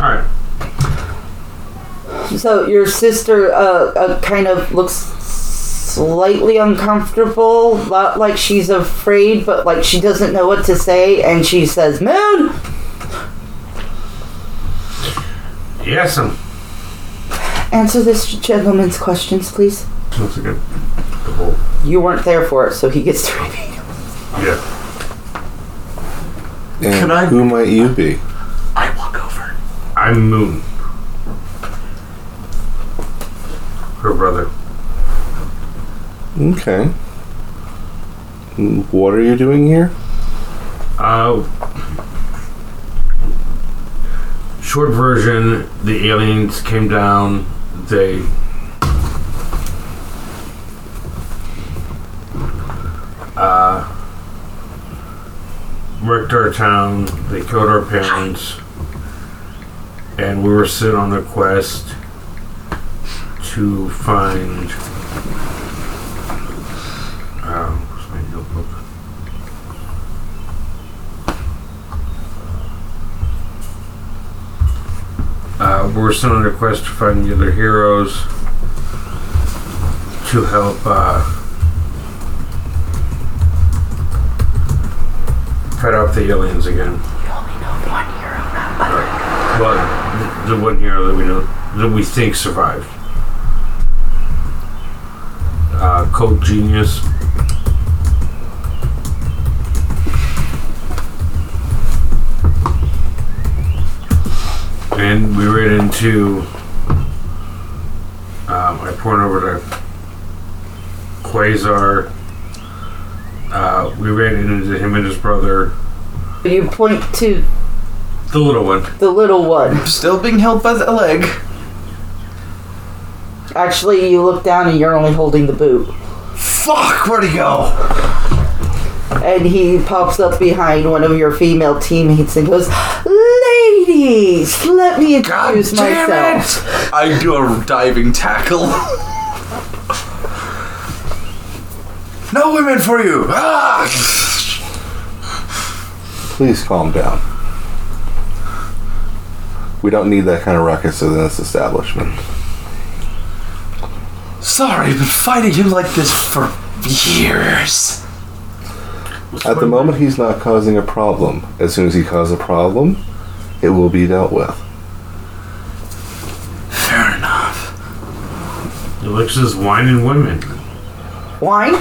All right. So your sister uh, uh, kind of looks slightly uncomfortable, not like she's afraid, but like she doesn't know what to say, and she says, "Moon." Yes, um, Answer this gentleman's questions, please. Looks like a the whole. You weren't there for it, so he gets to repeat. Yeah. And Can I- who might you be? I walk over. I'm Moon. Her brother. Okay. What are you doing here? Uh, short version: the aliens came down. They uh, wrecked our town. They killed our parents, and we were sent on a quest to find. Uh, where's my notebook? Uh, we're sent on a quest to find the other heroes to help uh, fight off the aliens again. You only know one hero, Well, the, the one hero that we know that we think survived. Uh, Code Genius. and we ran into. Um, I poured over to Quasar. Uh, we ran into him and his brother, You point to the little one. the little one. Still being held by the leg. Actually, you look down and you're only holding the boot. Fuck, where'd he go? And he pops up behind one of your female teammates and goes, Ladies, let me God introduce damn myself. it! I do a diving tackle. no women for you! Ah! Please calm down. We don't need that kind of ruckus in this establishment. Sorry, I've been fighting him like this for years. At the moment, he's not causing a problem. As soon as he causes a problem, it will be dealt with. Fair enough. Alexa's wine and women. Wine?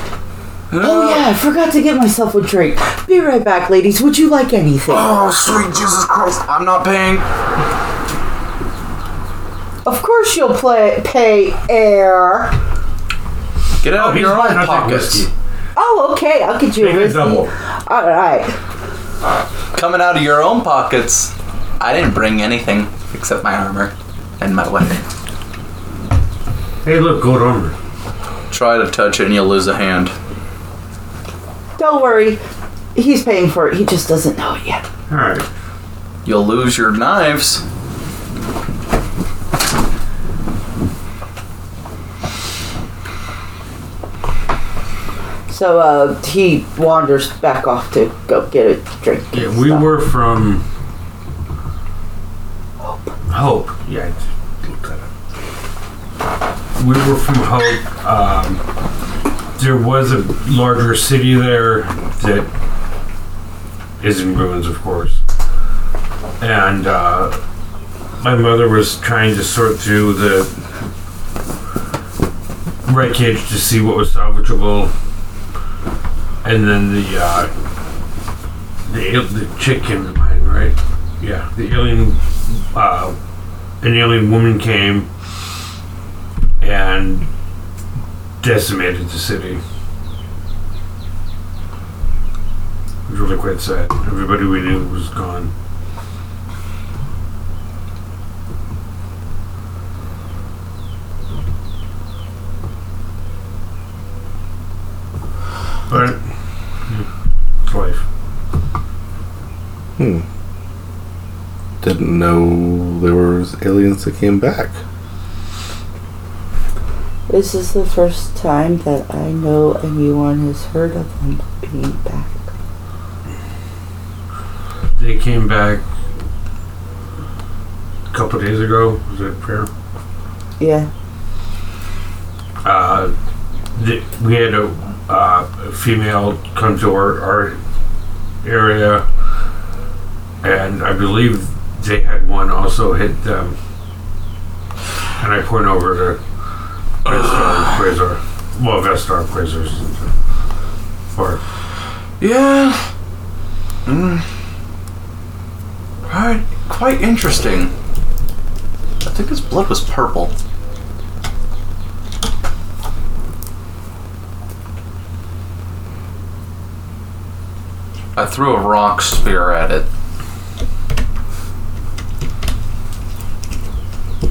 Oh, yeah, I forgot to get myself a drink. Be right back, ladies. Would you like anything? Oh, sweet Jesus Christ. I'm not paying. Of course you'll play, pay air. Get out of he's your buying own pockets. Oh, okay. I'll get you a Make it whiskey. double. All right. Coming out of your own pockets. I didn't bring anything except my armor and my weapon. Hey, look, gold armor. Try to touch it and you'll lose a hand. Don't worry. He's paying for it. He just doesn't know it yet. All right. You'll lose your knives. So uh, he wanders back off to go get a drink. Yeah, we stuff. were from Hope. Hope. Yeah. I just looked that up. We were from Hope. Um, there was a larger city there that is in ruins, of course. And uh, my mother was trying to sort through the wreckage to see what was salvageable. And then the uh, the the chick came to mind, right? Yeah, the alien, uh, an alien woman came and decimated the city. It was really quite sad. Everybody we knew was gone. But yeah. Hmm. Didn't know there was aliens that came back. This is the first time that I know anyone has heard of them being back. They came back a couple days ago. Was it fair? Yeah. Uh, th- we had a, uh, female come to our, our area, and I believe they had one also hit them. And I point over to Vestar Quasar. Well, Vestar Quasars. Or Yeah. Mm. Quite, quite interesting. I think his blood was purple. I threw a rock spear at it.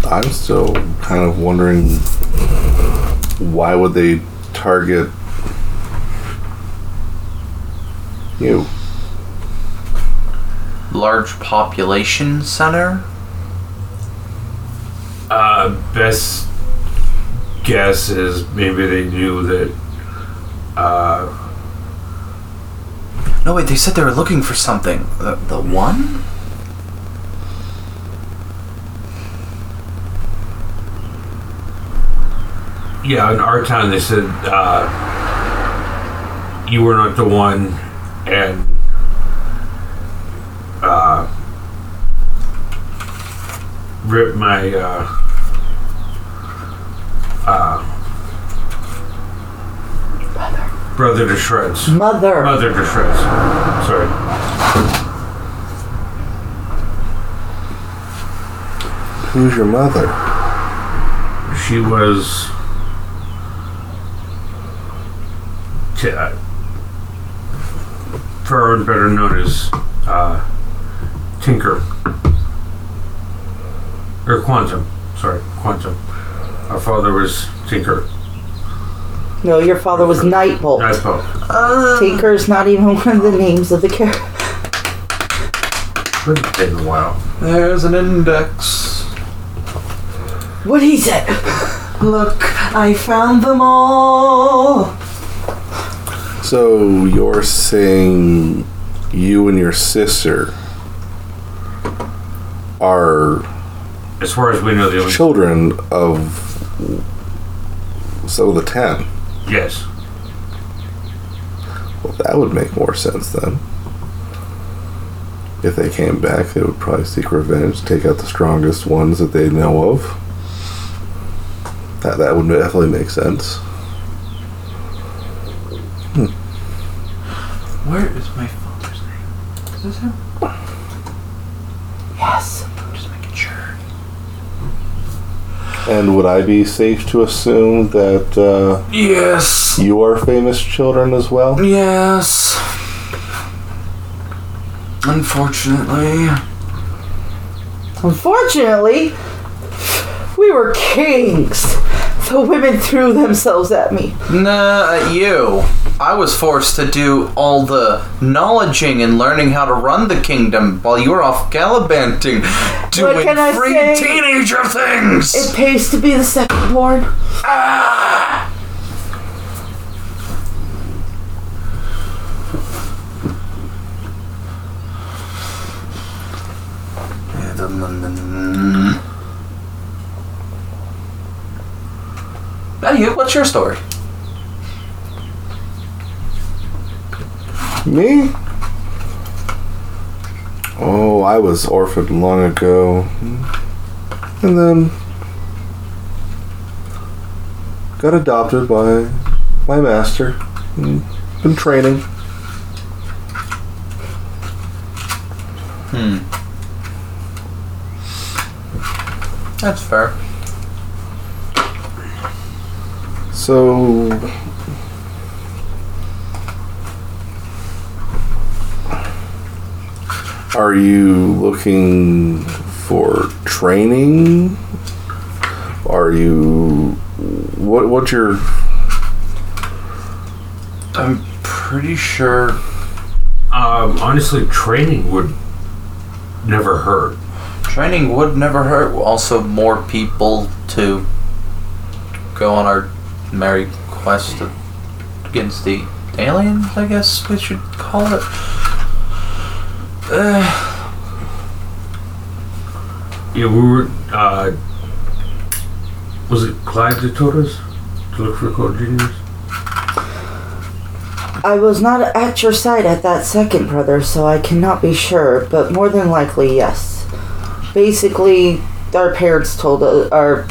I'm still kind of wondering why would they target you? Large population center? Uh, best guess is maybe they knew that. Uh, No, wait, they said they were looking for something. The, the one? yeah, in our town they said uh, you were not the one, and uh, ripped my uh, uh, brother to shreds. Mother. Mother to shreds. Sorry. Who's your mother? She was. T- uh, Farron, better known as uh, Tinker. Or Quantum. Sorry, Quantum. Our father was Tinker. No, your father was Nightbolt. Nightbolt. Uh, Tinker's not even one of the names of the character. It's been a while. there's an index. What he said. Look, I found them all. So you're saying you and your sister are As far as we know, the only. children of some of the ten. Yes. Well, that would make more sense then. If they came back, they would probably seek revenge, take out the strongest ones that they know of. That that would definitely make sense. Where is my father's name? Is this him? Yes. I'm just making sure. And would I be safe to assume that uh, Yes. you are famous children as well? Yes. Unfortunately. Unfortunately, we were kings. The women threw themselves at me. Nah, at you. I was forced to do all the knowledging and learning how to run the kingdom while you were off gallivanting, doing free say? teenager things. It pays to be the second born. Ah! Now you, what's your story? Me? Oh, I was orphaned long ago. And then got adopted by my master. and Been training. Hmm. That's fair. So Are you looking for training? Are you what what's your I'm pretty sure Um, honestly, training would never hurt. training would never hurt. Also, more people to go on our merry quest against the aliens, I guess we should call it. Uh, Yeah, we were. Uh, was it Clyde that told us to look for Code Genius? I was not at your side at that second, brother, so I cannot be sure, but more than likely, yes. Basically, our parents told us, our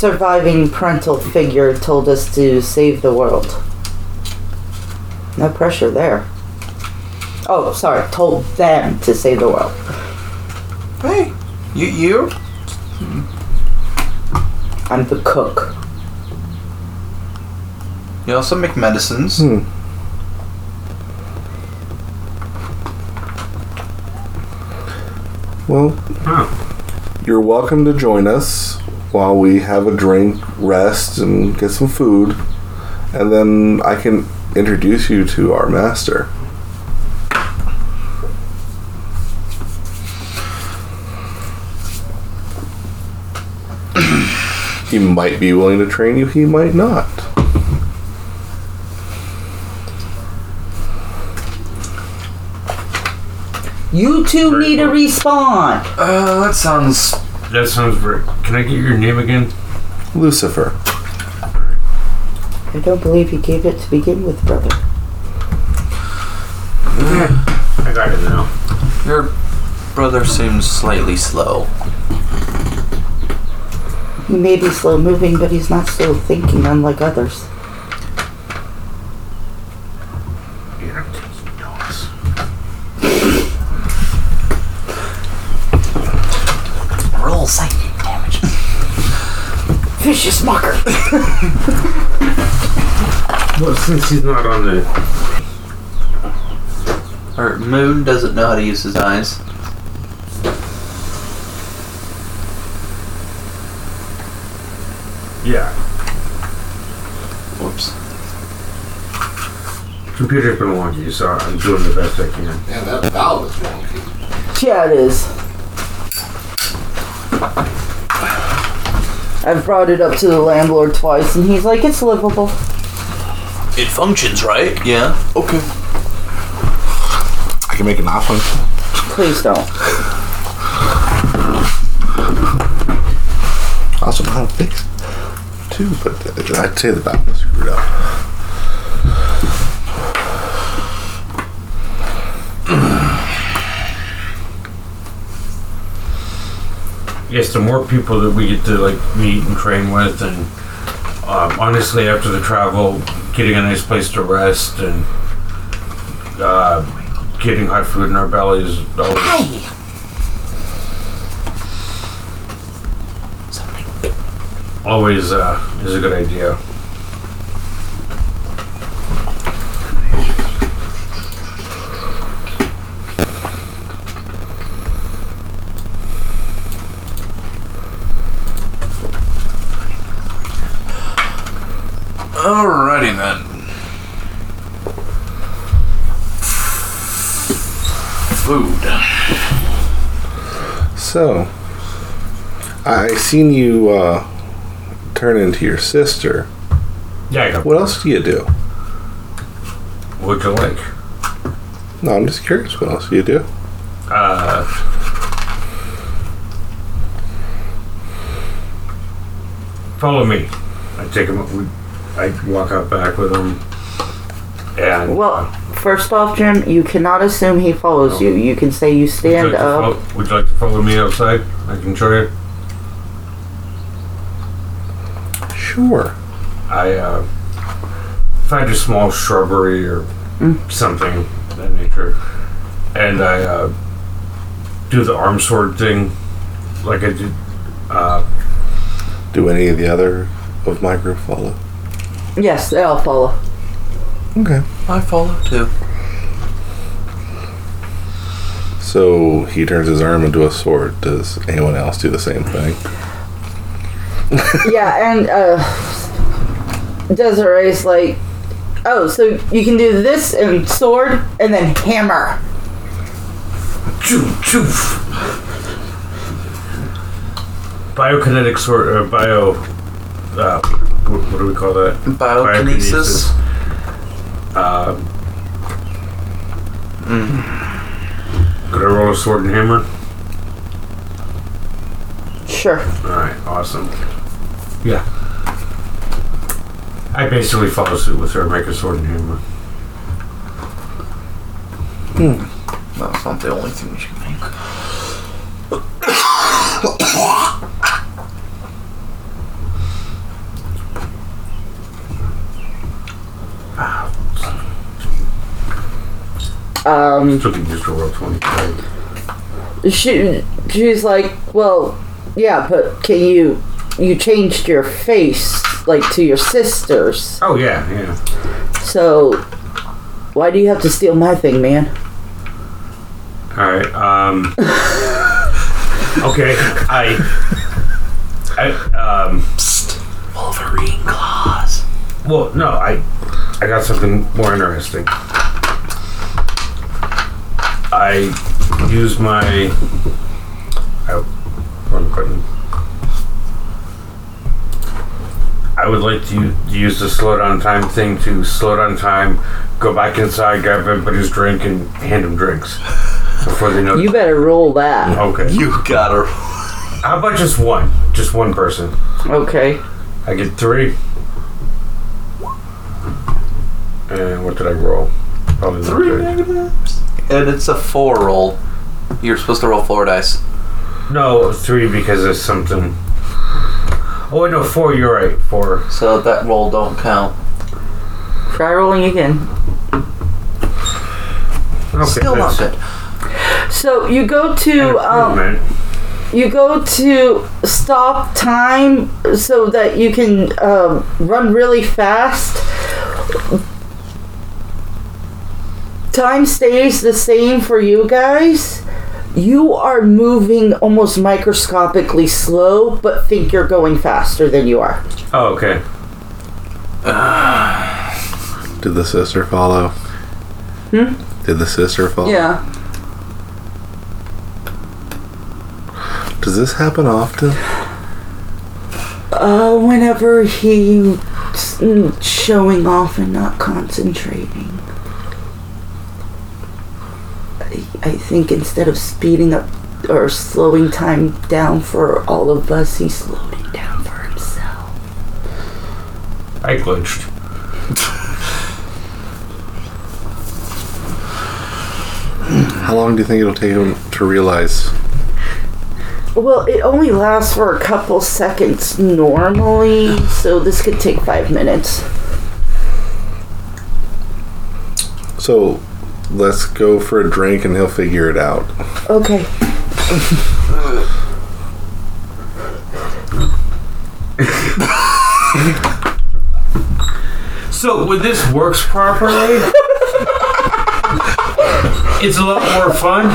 surviving parental figure told us to save the world. No pressure there. Oh, sorry, told them to save the world. Hey, you you I'm the cook. you also make medicines. Hmm. Well, you're welcome to join us while we have a drink, rest, and get some food. And then I can introduce you to our master. he might be willing to train you, he might not. You two need a respawn. Uh, that sounds. That sounds very. Can I get your name again? Lucifer. I don't believe you gave it to begin with, brother. I got it now. Your brother seems slightly slow. He may be slow moving, but he's not slow thinking, unlike others. Yeah, I'm taking notes. Roll psychic damage. Vicious mocker. Well, since he's not on the. Or Moon doesn't know how to use his eyes. Yeah. Whoops. Computer's been wonky, so I'm doing the best I can. Man, that valve is wonky. Yeah, it is. I've brought it up to the landlord twice, and he's like, it's livable. It functions, right? Yeah. Okay. I can make an not function. Please don't. I also know how to fix it too, but uh, I'd say the valve is screwed up. Yes, the more people that we get to like meet and train with, and um, honestly, after the travel, getting a nice place to rest and uh, getting hot food in our bellies always. Always uh, is a good idea. Alrighty then. Food. So, I seen you uh, turn into your sister. Yeah, I What else do you do? What'd you like? No, I'm just curious. What else do you do? Uh, follow me. I take him. We, I walk out back with him, and Well, first off, Jim, you cannot assume he follows you. You can say you would, you stand like to up. fo- would you like to follow me outside? I can show you. Sure. I uh, find a small shrubbery or something of that nature, and I uh, do the arm sword thing, like I did. Uh, Do any of the other of my group follow? Yes, they all follow. Okay. I follow too. So he turns his arm into a sword. Does anyone else do the same thing? yeah, and uh, Desiree's like, oh, so you can do this and sword and then hammer. choo choo. Biokinetic sword or bio. Uh, what, what do we call that? Biokinesis. Um, Could I roll a sword and hammer? Sure. All right, awesome. Yeah. I basically follow suit with her, make a sword and hammer. Hmm. That's not the only thing you can make. Um, Still can use to roll she she's like, well, yeah, but can you you changed your face like to your sister's? Oh yeah, yeah. So why do you have to steal my thing, man? All right. Um. okay. I. I. Um. Wolverine claws. Well, no. I. I got something more interesting. I use my. I. Wrong button. I would like to use the slow down time thing to slow down time, go back inside, grab everybody's drink, and hand them drinks before they know. You better roll that. Okay. You gotta. How about just one? Just one person. Okay. I get three. And what did I roll? Probably Three negatives. And it's a four roll. You're supposed to roll four dice. No, three because it's something. Oh wait, no, four. You're right. Four. So that roll don't count. Try rolling again. Okay, Still not good. So you go to um, you go to stop time so that you can um, run really fast. Time stays the same for you guys. You are moving almost microscopically slow, but think you're going faster than you are. Oh, okay. Did the sister follow? Hmm? Did the sister follow? Yeah. Does this happen often? Uh, whenever he's mm, showing off and not concentrating. I, I think instead of speeding up or slowing time down for all of us, he slowed it down for himself. I glitched. How long do you think it'll take him to realize? Well, it only lasts for a couple seconds normally, so this could take five minutes. So, let's go for a drink and he'll figure it out. Okay. So when this works properly, it's a lot more fun.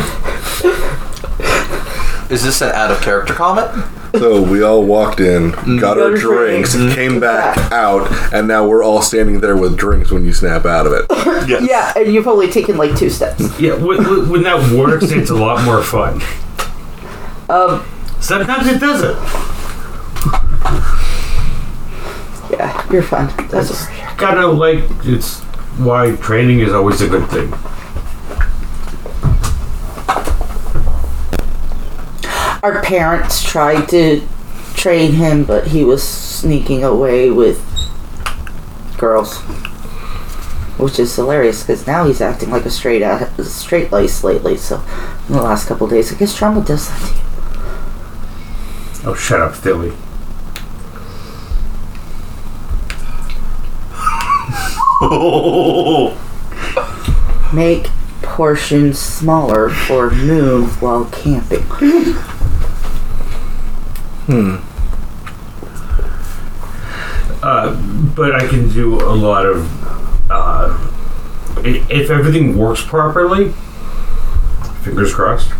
Is this an out of character comment? So we all walked in, got our Got our drinks, drinks. came back out, and now we're all standing there with drinks when you snap out of it. Yeah, and you've only taken like two steps. Yeah, when, when- when that works, it's a lot more fun. Um, Sometimes it doesn't. yeah, you're fine. That's all right. Kind of like it's why training is always a good thing. Our parents tried to train him, but he was sneaking away with girls, which is hilarious because now he's acting like a straight a straight lace lately. So, in the last couple days, I guess trauma does that to you. Oh, shut up, Philly. Make portions smaller for Moon while camping. Uh, but I can do a lot of. Uh, if everything works properly, fingers crossed,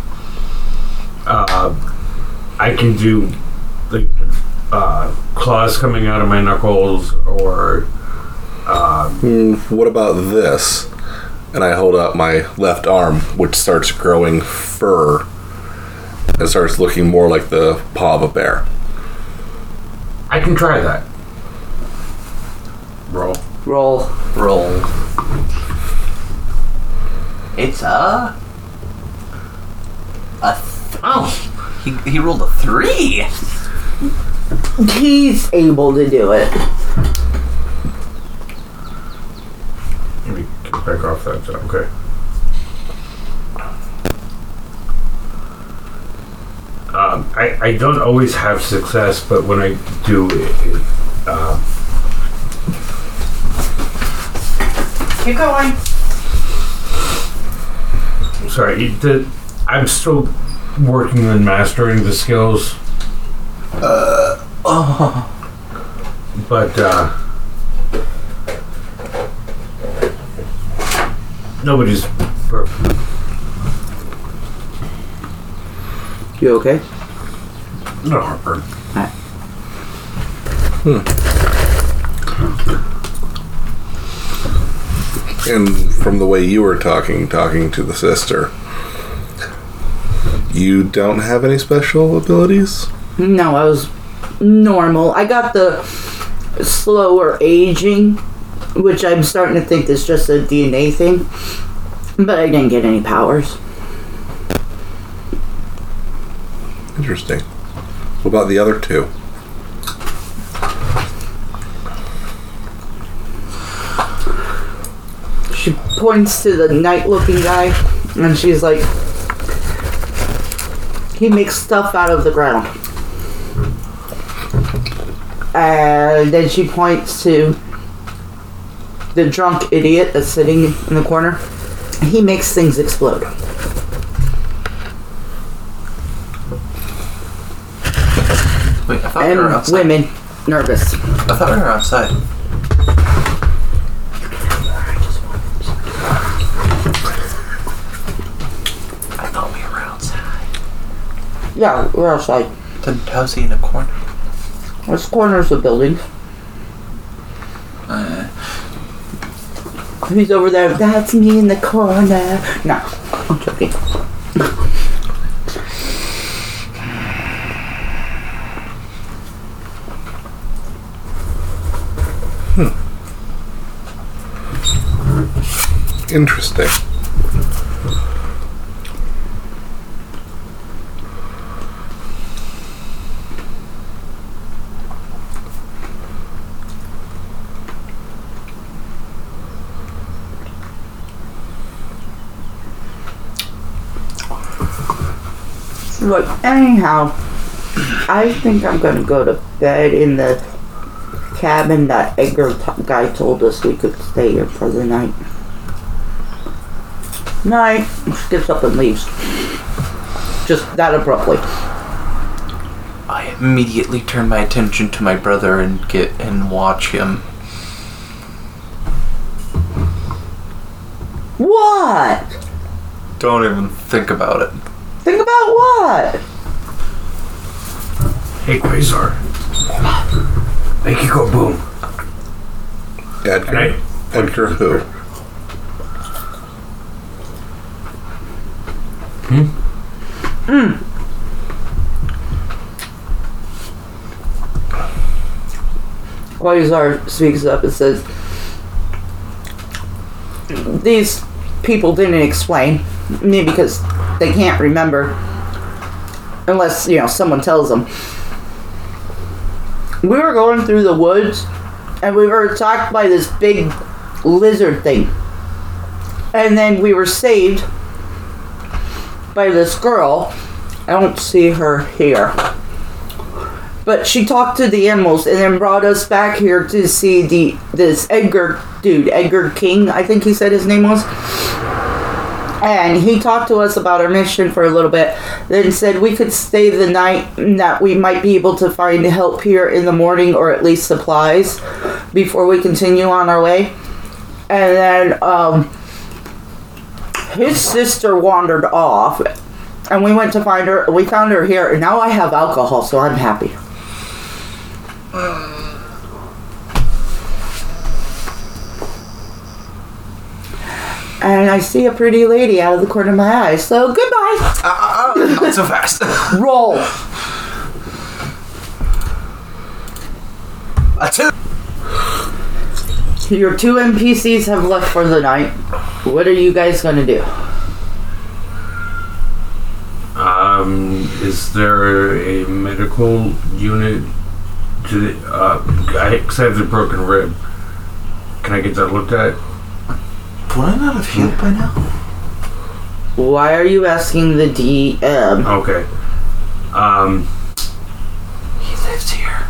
uh, I can do like uh, claws coming out of my knuckles or. Uh, Hmm, what about this? And I hold up my left arm, which starts growing fur and starts looking more like the paw of a bear. I can try that. Roll. Roll. Roll. It's a. A. Th- Oh! He, he rolled a three. He's able to do it. Let me get back off that. Okay. Um, I, I don't always have success, but when I do, it, uh, Keep going. sorry, it, the, I'm still working on mastering the skills. Oh, But uh, nobody's perfect. You okay? No heartburn. Hmm. And from the way you were talking, talking to the sister, you don't have any special abilities? No, I was normal. I got the slower aging, which I'm starting to think is just a DNA thing. But I didn't get any powers. Interesting. What about the other two? She points to the night looking guy and she's like, he makes stuff out of the ground. And then she points to the drunk idiot that's sitting in the corner. He makes things explode. Wait, I thought we were And outside. women nervous. I thought we were outside. I thought we were outside. Yeah, we're outside. Then how's he in a corner? There's corners of buildings. Uh, He's over there. That's me in the corner. No, I'm joking. Interesting. Look, anyhow, I think I'm gonna go to bed in the cabin that Edgar t- guy told us we could stay here for the night. Night. She gets up and leaves. Just that abruptly. I immediately turn my attention to my brother and get and watch him. What? Don't even think about it. Think about what? Hey, Quasar. Make it go boom. Edgar. Right? Edgar who? Mm. Quasar speaks up and says, These people didn't explain, maybe because they can't remember, unless, you know, someone tells them. We were going through the woods and we were attacked by this big lizard thing. And then we were saved by this girl. I don't see her here. But she talked to the animals and then brought us back here to see the this Edgar dude, Edgar King, I think he said his name was. And he talked to us about our mission for a little bit, then said we could stay the night, and that we might be able to find help here in the morning or at least supplies before we continue on our way. And then um, his sister wandered off, and we went to find her. We found her here, and now I have alcohol, so I'm happy. And I see a pretty lady out of the corner of my eye. So goodbye. Ah, not so fast. Roll. A two. Your two NPCs have left for the night. What are you guys gonna do? Um, is there a medical unit to the, uh, I, cause I have the broken rib. Can I get that looked at? Would I not have healed by now? Why are you asking the DM? Okay. Um, He lives here.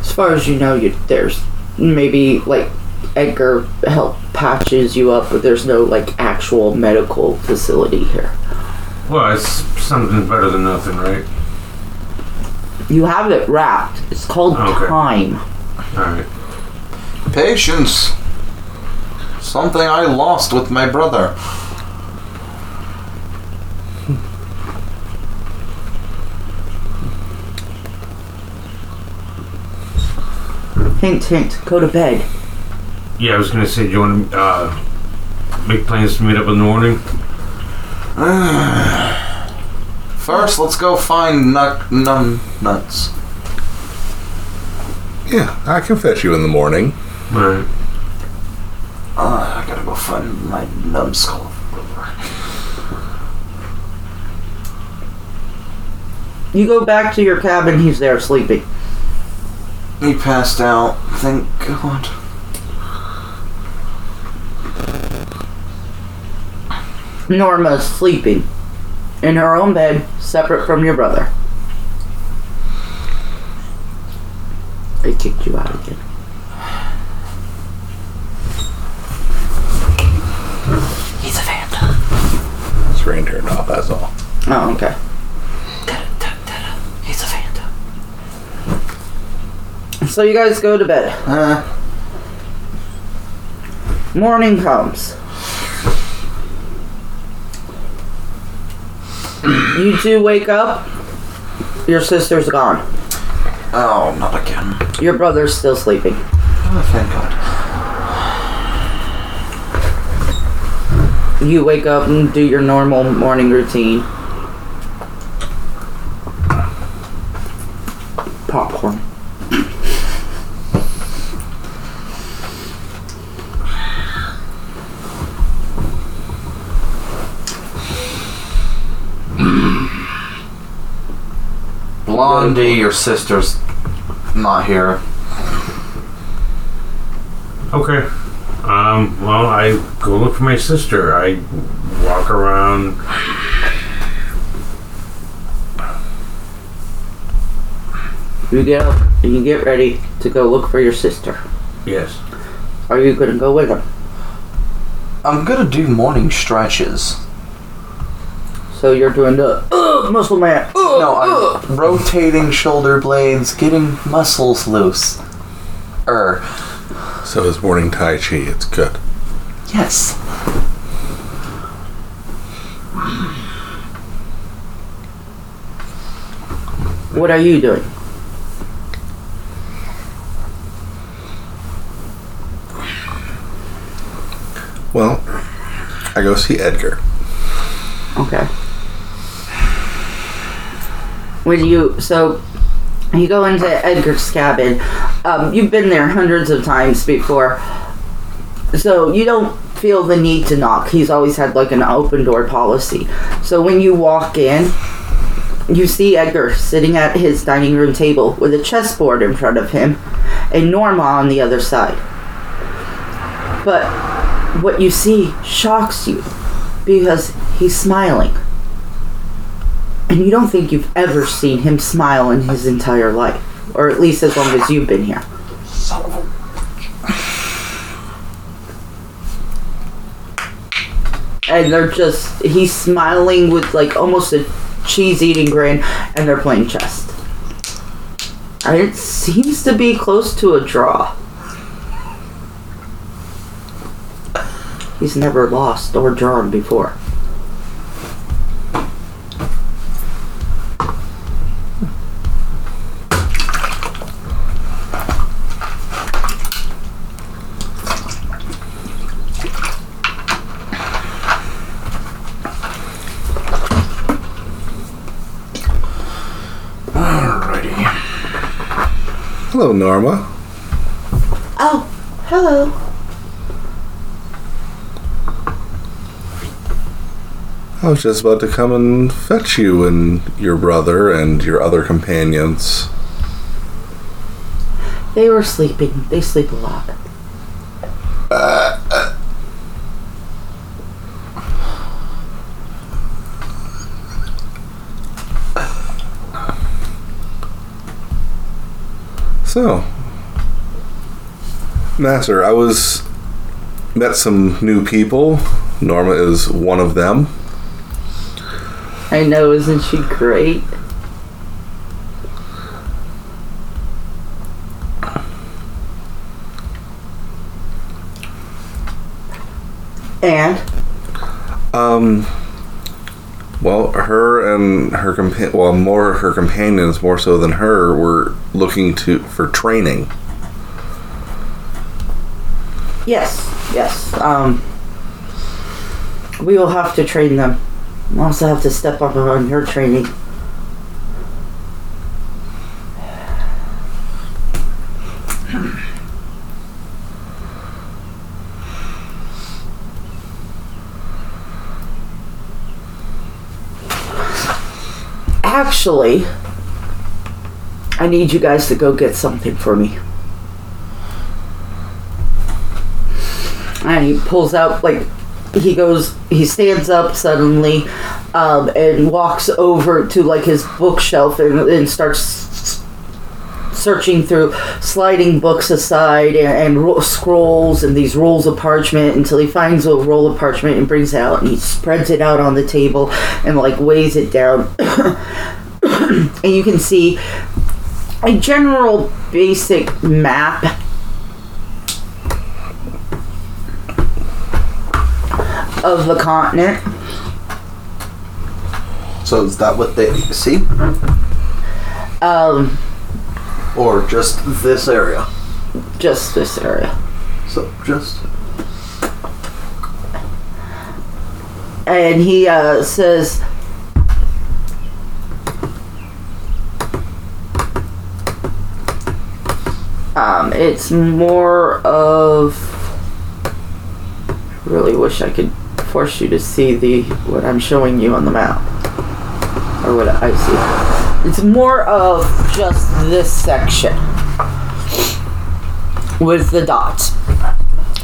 As far as you know, you there's maybe like Edgar help patches you up, but there's no like actual medical facility here. well, it's something better than nothing, right? You have it wrapped. It's called Okay. time. Alright. Patience. Something I lost with my brother. Hint, hint. Go to bed. Yeah, I was gonna say, do you want to uh, make plans to meet up in the morning? First, let's go find nut num nuts. Yeah, I can fetch you in the morning. Alright. Uh, I gotta go find my numbskull. You go back to your cabin. He's there sleeping. He passed out. Thank God. Norma's sleeping in her own bed, separate from your brother. They kicked you out again. He's a phantom. Screen turned off, that's all. Oh, okay. He's a phantom. So you guys go to bed. Uh, Morning comes. You two wake up. Your sister's gone. oh, not again. Your brother's still sleeping. Oh, thank God. You wake up and do your normal morning routine. Blondie, your sister's not here. Okay. Um, well, I go look for my sister. I walk around. You get up and you get ready to go look for your sister. Yes. Are you gonna go with her? I'm gonna do morning stretches. So you're doing the uh, muscle man. Uh, No, I'm rotating shoulder blades, getting muscles loose. Er, So his morning Tai Chi, it's good. yes. What are you doing? Well, I go see Edgar. Okay. When you so you go into Edgar's cabin, um, you've been there hundreds of times before, so you don't feel the need to knock. He's always had like an open door policy. So when you walk in, you see Edgar sitting at his dining room table with a chessboard in front of him, and Norma on the other side. But what you see shocks you because he's smiling. And you don't think you've ever seen him smile in his entire life, or at least as long as you've been here. And they're just, he's smiling with like almost a cheese eating grin, and they're playing chess. And it seems to be close to a draw. He's never lost or drawn before. Norma. Oh, hello. I was just about to come and fetch you and your brother and your other companions. They were sleeping. They sleep a lot. So, Master, I was met some new people. Norma is one of them. I know, isn't she great? And Um, and her compa- well, more her companions, more so than her, were looking to for training. yes, yes. Um, we will have to train them. We'll also have to step up on your training. Actually, I need you guys to go get something for me. And he pulls out like he goes he stands up suddenly um, and walks over to like his bookshelf and, and starts searching through sliding books aside and, and ro- scrolls and these rolls of parchment until he finds a roll of parchment and brings it out and he spreads it out on the table and like weighs it down and you can see a general basic map of the continent So is that what they see? um Or just this area? just this area So just and he uh, says um, it's more of I really wish I could force you to see the what I'm showing you on the map. Or what I see. It's more of just this section. With the dots.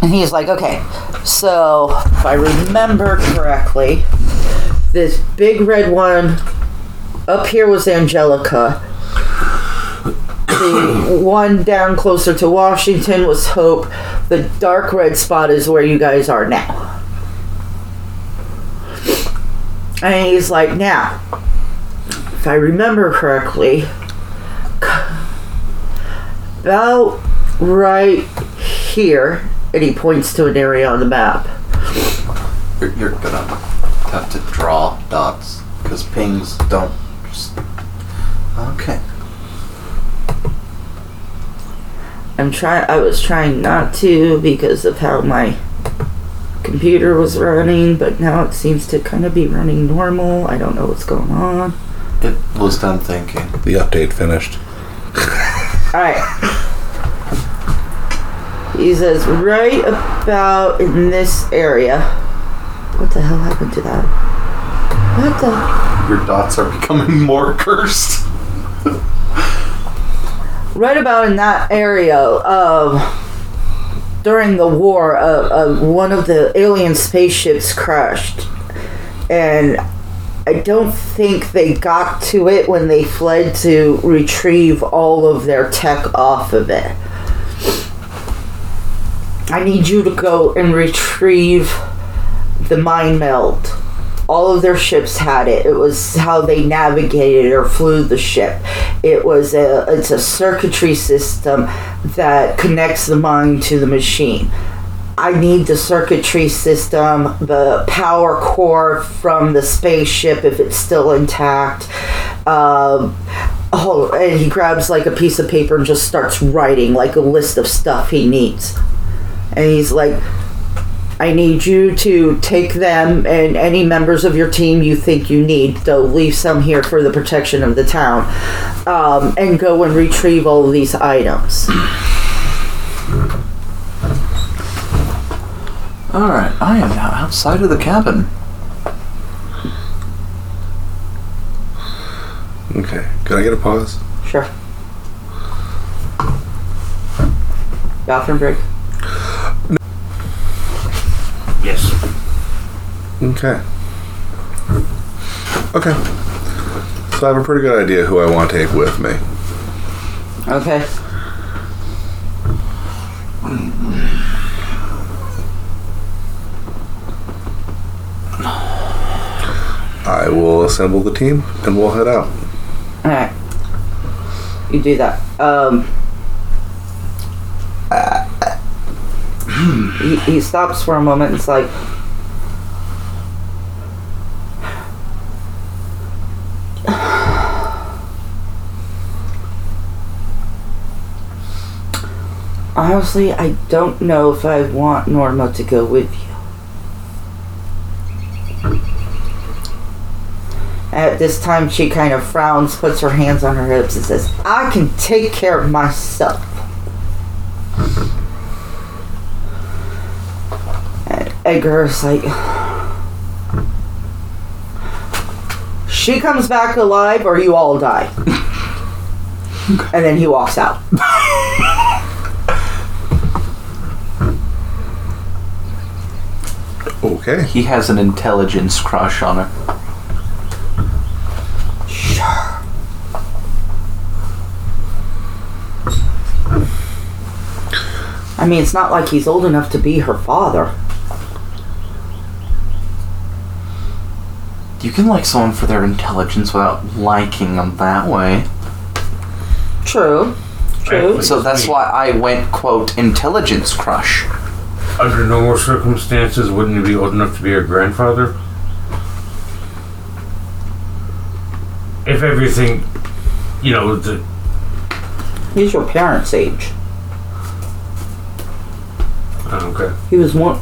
And he's like okay so if I remember correctly this big red one up here was Angelica the one down closer to Washington was Hope. The dark red spot is where you guys are now. And he's like, now, if I remember correctly, about right here, and he points to an area on the map. you're, you're gonna have to draw dots because pings don't. Just... Okay. I'm trying. I was trying not to because of how my computer was running, but now it seems to kind of be running normal. I don't know what's going on. It was done thinking. The update finished. All right. He says right about in this area. What the hell happened to that? What the? Your dots are becoming more cursed. Right about in that area of during the war uh, uh, one of the alien spaceships crashed. And i don't think they got to it when they fled to retrieve all of their tech off of it. I need you to go and retrieve the mind meld all of their ships had it. It was how they navigated or flew the ship. It was a it's a circuitry system that connects the mind to the machine. I need the circuitry system, the power core from the spaceship if it's still intact. Um, oh, and he grabs like a piece of paper and just starts writing like a list of stuff he needs. And he's like, I need you to take them and any members of your team you think you need, though leave some here for the protection of the town, um, and go and retrieve all these items. All right, I am now outside of the cabin. Okay, can I get a pause? Sure. Bathroom break. Okay. Okay. So I have a pretty good idea who I want to take with me. Okay. I will assemble the team and we'll head out. Alright. You do that. Um. he, he stops for a moment and it's like. Honestly, I don't know if I want Norma to go with you. At this time, she kind of frowns, puts her hands on her hips, and says, I can take care of myself. And Edgar's like, She comes back alive, or you all die. and then he walks out. Okay. He has an intelligence crush on her. Sure. I mean, it's not like he's old enough to be her father. You can like someone for their intelligence without liking them that way. True. True. So that's why I went, quote, intelligence crush. Under normal circumstances, wouldn't he be old enough to be her grandfather? If everything, you know, the, He's your parents' age. oh, okay. He was one.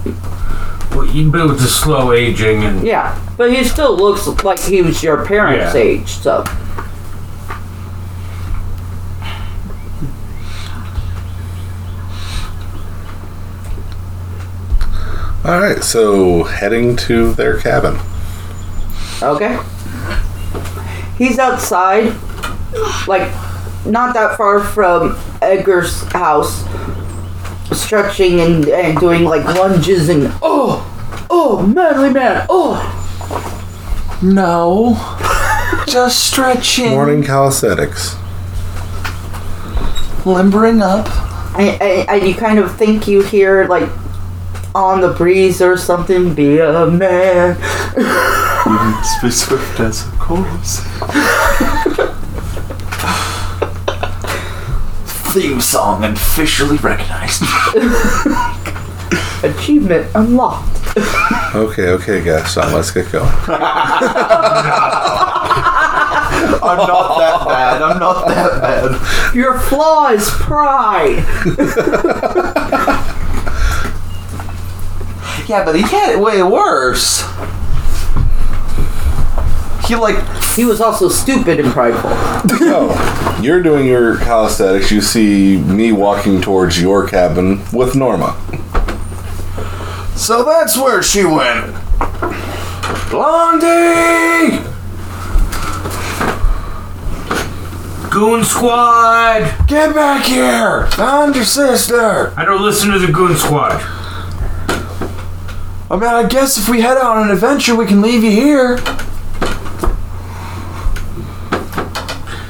Well, you but with the slow aging and Yeah, but he still looks like he was your parents' Yeah. age. So All right. So heading to their cabin. okay. He's outside, like not that far from Edgar's house, stretching and, and doing like lunges and oh, oh, manly man, oh. No. Just stretching. Morning calisthenics. Limbering up. And, and, and you kind of think you hear like on the breeze or something, be a man. Be swift as a course. Theme song officially recognized. Achievement unlocked. Okay, okay, Gaston, let's get going. I'm not that bad. I'm not that bad. Your flaw is pride. Yeah, but he had it way worse. He like He was also stupid and prideful. So, you're doing your calisthenics. You see me walking towards your cabin with Norma. So that's where she went. Blondie! Goon Squad. Get back here! Found your sister! I don't listen to the Goon Squad. I mean, I guess if we head out on an adventure, we can leave you here.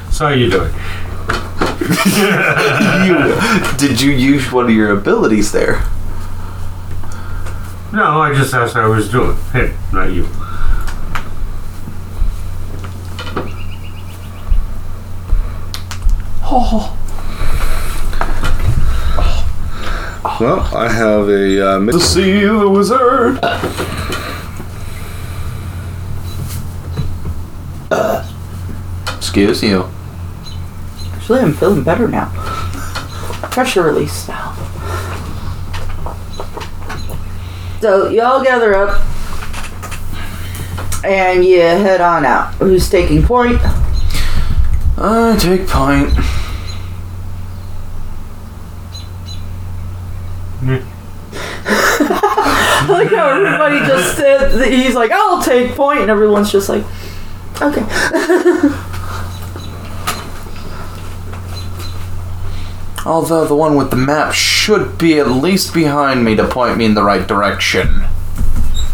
So how you doing? you, did you use one of your abilities there? No, I just asked how I was doing. Hey, not you. Oh, Well, I have a uh, to see the wizard. Excuse you. Actually, I'm feeling better now. Pressure release now. So y'all gather up and you head on out. Who's taking point? I take point. like how everybody just said he's like, I'll take point, and everyone's just like, okay. Although the one with the map should be at least behind me to point me in the right direction.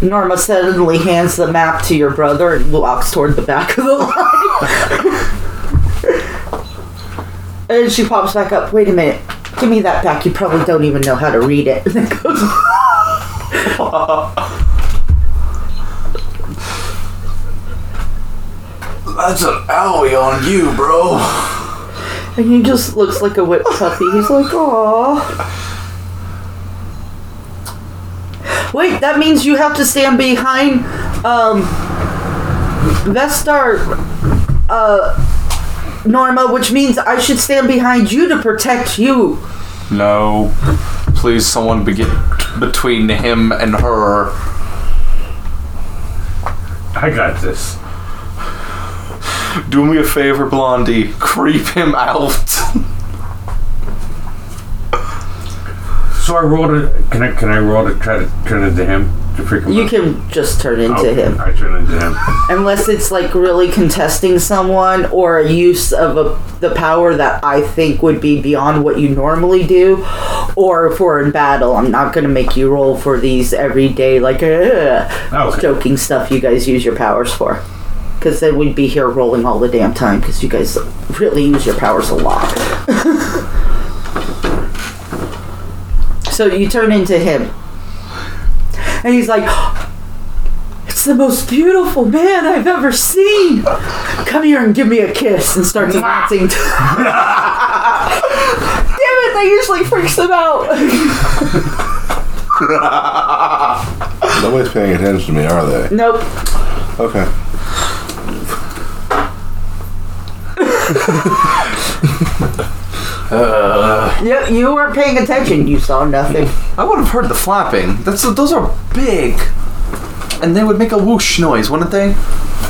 Norma suddenly hands the map to your brother and walks toward the back of the line. and she pops back up. Wait a minute. Give me that back. You probably don't even know how to read it. And then goes, That's an owie on you, bro. and he just looks like a whipped puppy. He's like, "Aw." Wait, that means you have to stand behind um, Vestar, uh, Norma, which means I should stand behind you to protect you. No. Please, someone be- between him and her. I got this. Do me a favor, Blondie. Creep him out. So I rolled it. Can I? Can I roll to try to turn into him to freak him You out? can just turn into Okay, him. I turn into him. Unless it's like really contesting someone or a use of a, the power that I think would be beyond what you normally do, or if we're in battle, I'm not going to make you roll for these every day, like uh, Okay. joking stuff you guys use your powers for. Because then we'd be here rolling all the damn time because you guys really use your powers a lot. so you turn into him. And he's like, it's the most beautiful man I've ever seen. Come here and give me a kiss and starts dancing. Damn it, that usually freaks them out. Nobody's paying attention to me, are they? nope. Okay. Yep, you weren't paying attention. You saw nothing. I would have heard the flapping. That's those are big, and they would make a whoosh noise, wouldn't they?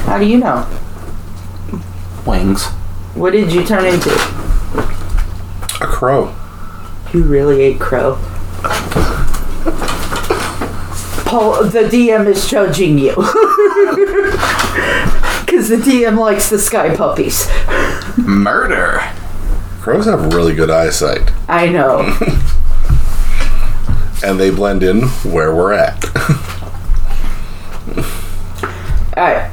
How do you know? Wings. What did you turn into? A crow. You really ate crow. Paul, the DM is judging you. Because the DM likes the sky puppies. Murder. Crows have really good eyesight, I know. and they blend in where we're at. Alright.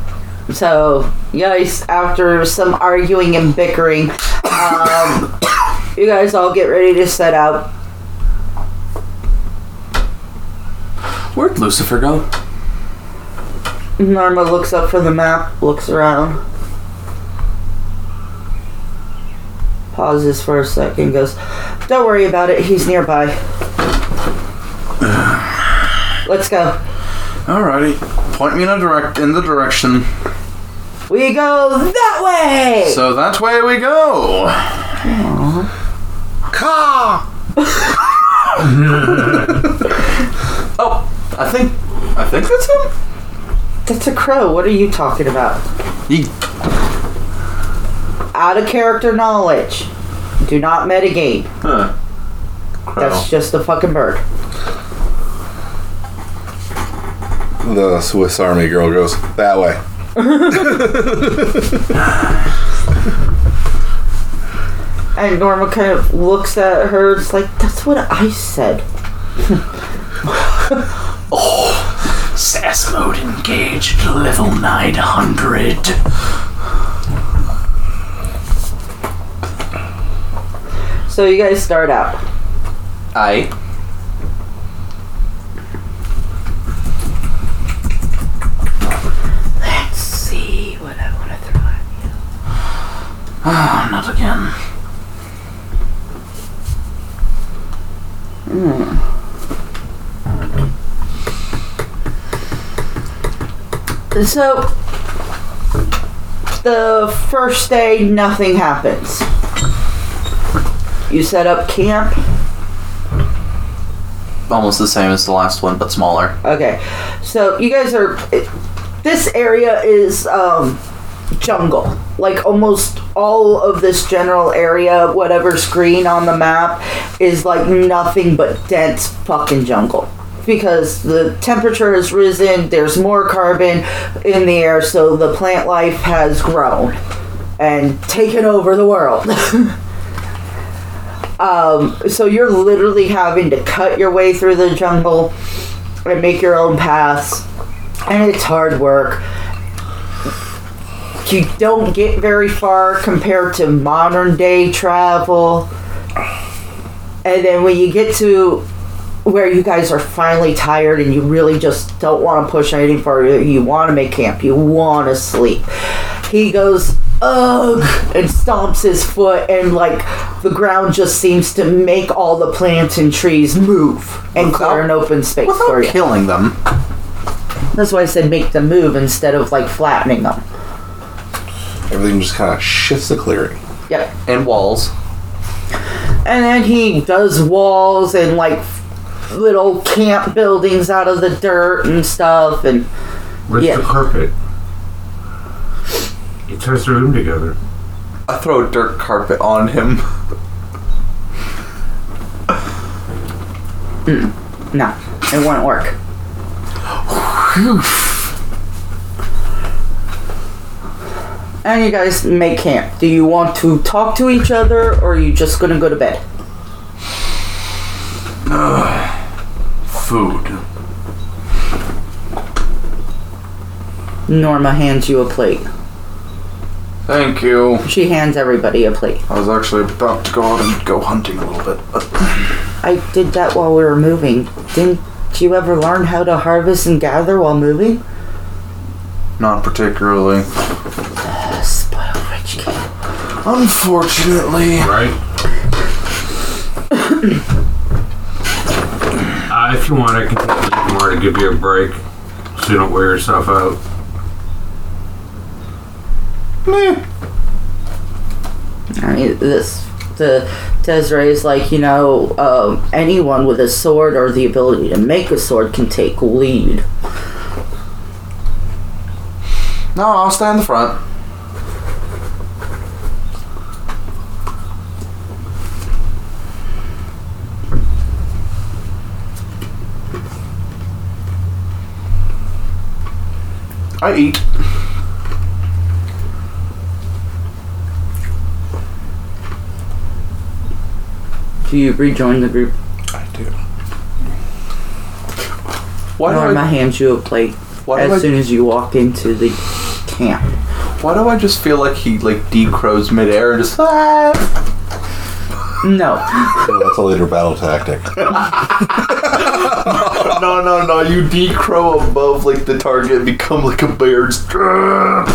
So, guys, after some arguing and bickering, um, you guys all get ready to set out. Where'd Lucifer go? Norma looks up from the map, looks around, pauses for a second, goes, Don't worry about it, he's nearby. Let's go. Alrighty. Point me in a direct in the direction. We go that way! So that way we go. Caw! Oh, I think I think that's him. That's a crow. What are you talking about? He, Out of character knowledge. Do not metagame. huh. That's just a fucking bird. The Swiss Army girl goes that way. And Norma kind of looks at her. It's like, that's what I said. Oh, Sass mode engaged. Level nine hundred. So you guys start out. I. Let's see what I want to throw at you. Oh, not again. Hmm. So, the first day, nothing happens. You set up camp. Almost the same as the last one, but smaller. Okay, so you guys are. It, this area is um, jungle. Like almost all of this general area, whatever's green on the map, is like nothing but dense fucking jungle. Because the temperature has risen, there's more carbon in the air, so the plant life has grown and taken over the world. Um, so you're literally having to cut your way through the jungle and make your own paths, and it's hard work. You don't get very far compared to modern day travel. And then when you get to where you guys are finally tired and you really just don't want to push anything further, you want to make camp, you want to sleep. He goes, ugh, and stomps his foot, and like the ground just seems to make all the plants and trees move and clear an open space for Without you. killing them. That's why I said make them move instead of like flattening them. Everything just kind of shifts the clearing. Yep. And walls. And then he does walls and like little camp buildings out of the dirt and stuff and Where's Yeah. the carpet? He ties the room together. I throw a dirt carpet on him. no, it wouldn't work. And you guys make camp. Do you want to talk to each other or are you just gonna go to bed? Food. Norma hands you a plate. Thank you. She hands everybody a plate. I was actually about to go out and go hunting a little bit, but I did that while we were moving. Didn't you ever learn how to harvest and gather while moving? not particularly. Spoiled rich kid. Unfortunately. Right? uh, if you want, I can take a little more to give you a break so you don't wear yourself out. I mean, this the Desiree is like you know um, anyone with a sword or the ability to make a sword can take lead. No, I'll stay in the front. I eat. Do you rejoin the group? I do. Why do Norma I, hands you a plate why do as I, soon as you walk into the camp. why do I just feel like he like decrows midair and just ah! No, Oh, that's a later battle tactic. no no no you decrow above like the target and become like a bear's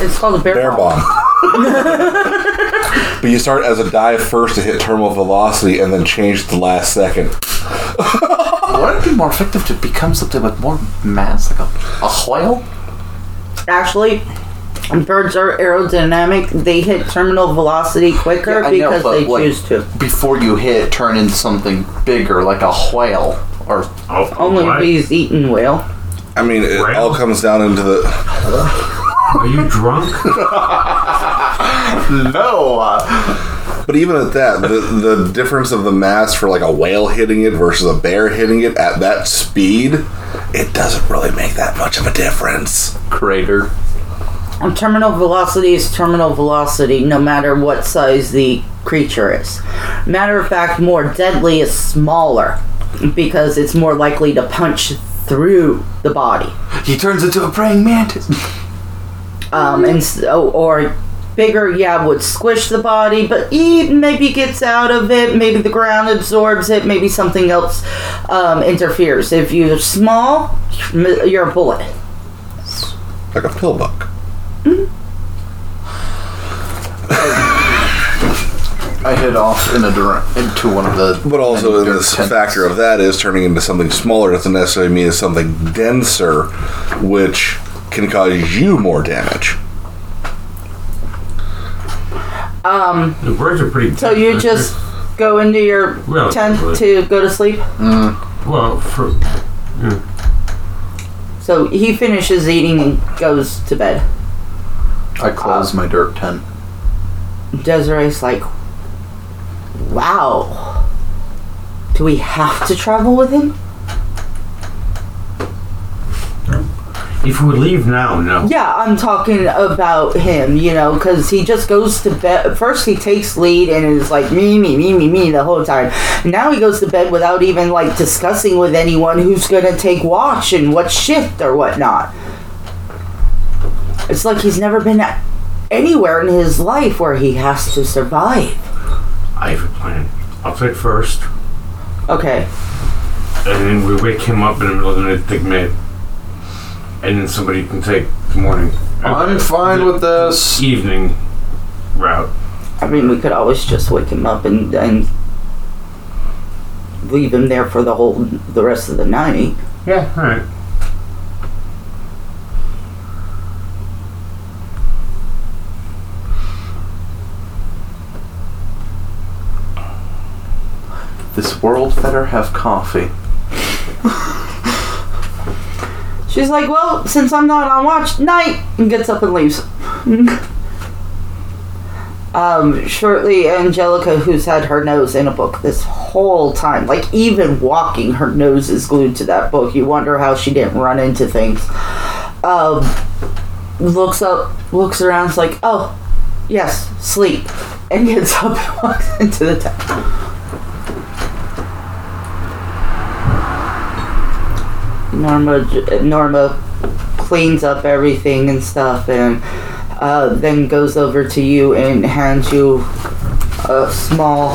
it's called a bear, Bear bomb. bomb. but you start as a dive first to hit terminal velocity and then change the last second. Wouldn't it be more effective to become something with more mass, like a, a whale? Actually, birds are aerodynamic. They hit terminal velocity quicker Yeah, I know, because but they like- choose to. Before you hit, turn into something bigger, like a whale, or Oh, Only what? if he's eaten whale. I mean, it Right. all comes down into the. Are you drunk? no. But even at that, the the difference of the mass for like a whale hitting it versus a bear hitting it at that speed, it doesn't really make that much of a difference. crater. And terminal velocity is terminal velocity no matter what size the creature is. Matter of fact, more deadly is smaller because it's more likely to punch through the body. He turns into a praying mantis. Um, and so, or bigger, yeah, would squish the body, but he maybe gets out of it. Maybe the ground absorbs it. Maybe something else um, interferes. If you're small, you're a bullet. Like a pill bug. I head off in a dire- into one of the. But also, in dirt this tents. factor of that is turning into something smaller doesn't necessarily mean it's something denser, which can cause you more damage. Um, The birds are pretty. so you just go into your tent to go to sleep. Well, for So he finishes eating and goes to bed. I close my dirt tent. Desiree's like, wow. Do we have to travel with him? If we leave now, no. Yeah, I'm talking about him, you know, because he just goes to bed. First, he takes lead and is like, me, me, me, me, me the whole time. Now he goes to bed without even, like, discussing with anyone who's going to take watch and what shift or whatnot. It's like he's never been anywhere in his life where he has to survive. I have a plan. I'll take first, Okay. and then we wake him up in the middle of the night, take mid. And then somebody can take the morning. I'm uh, fine with this. Evening route. I mean, we could always just wake him up and, and leave him there for the whole, the rest of the night. Yeah, alright. This world better have coffee. She's like, well, since I'm not on watch, night, and gets up and leaves. um, shortly, Angelica, who's had her nose in a book this whole time, like even walking, her nose is glued to that book. You wonder how she didn't run into things. Um, looks up, looks around, is like, oh, yes, sleep, and gets up and walks into the tent. Norma Norma cleans up everything and stuff, and uh, then goes over to you and hands you a small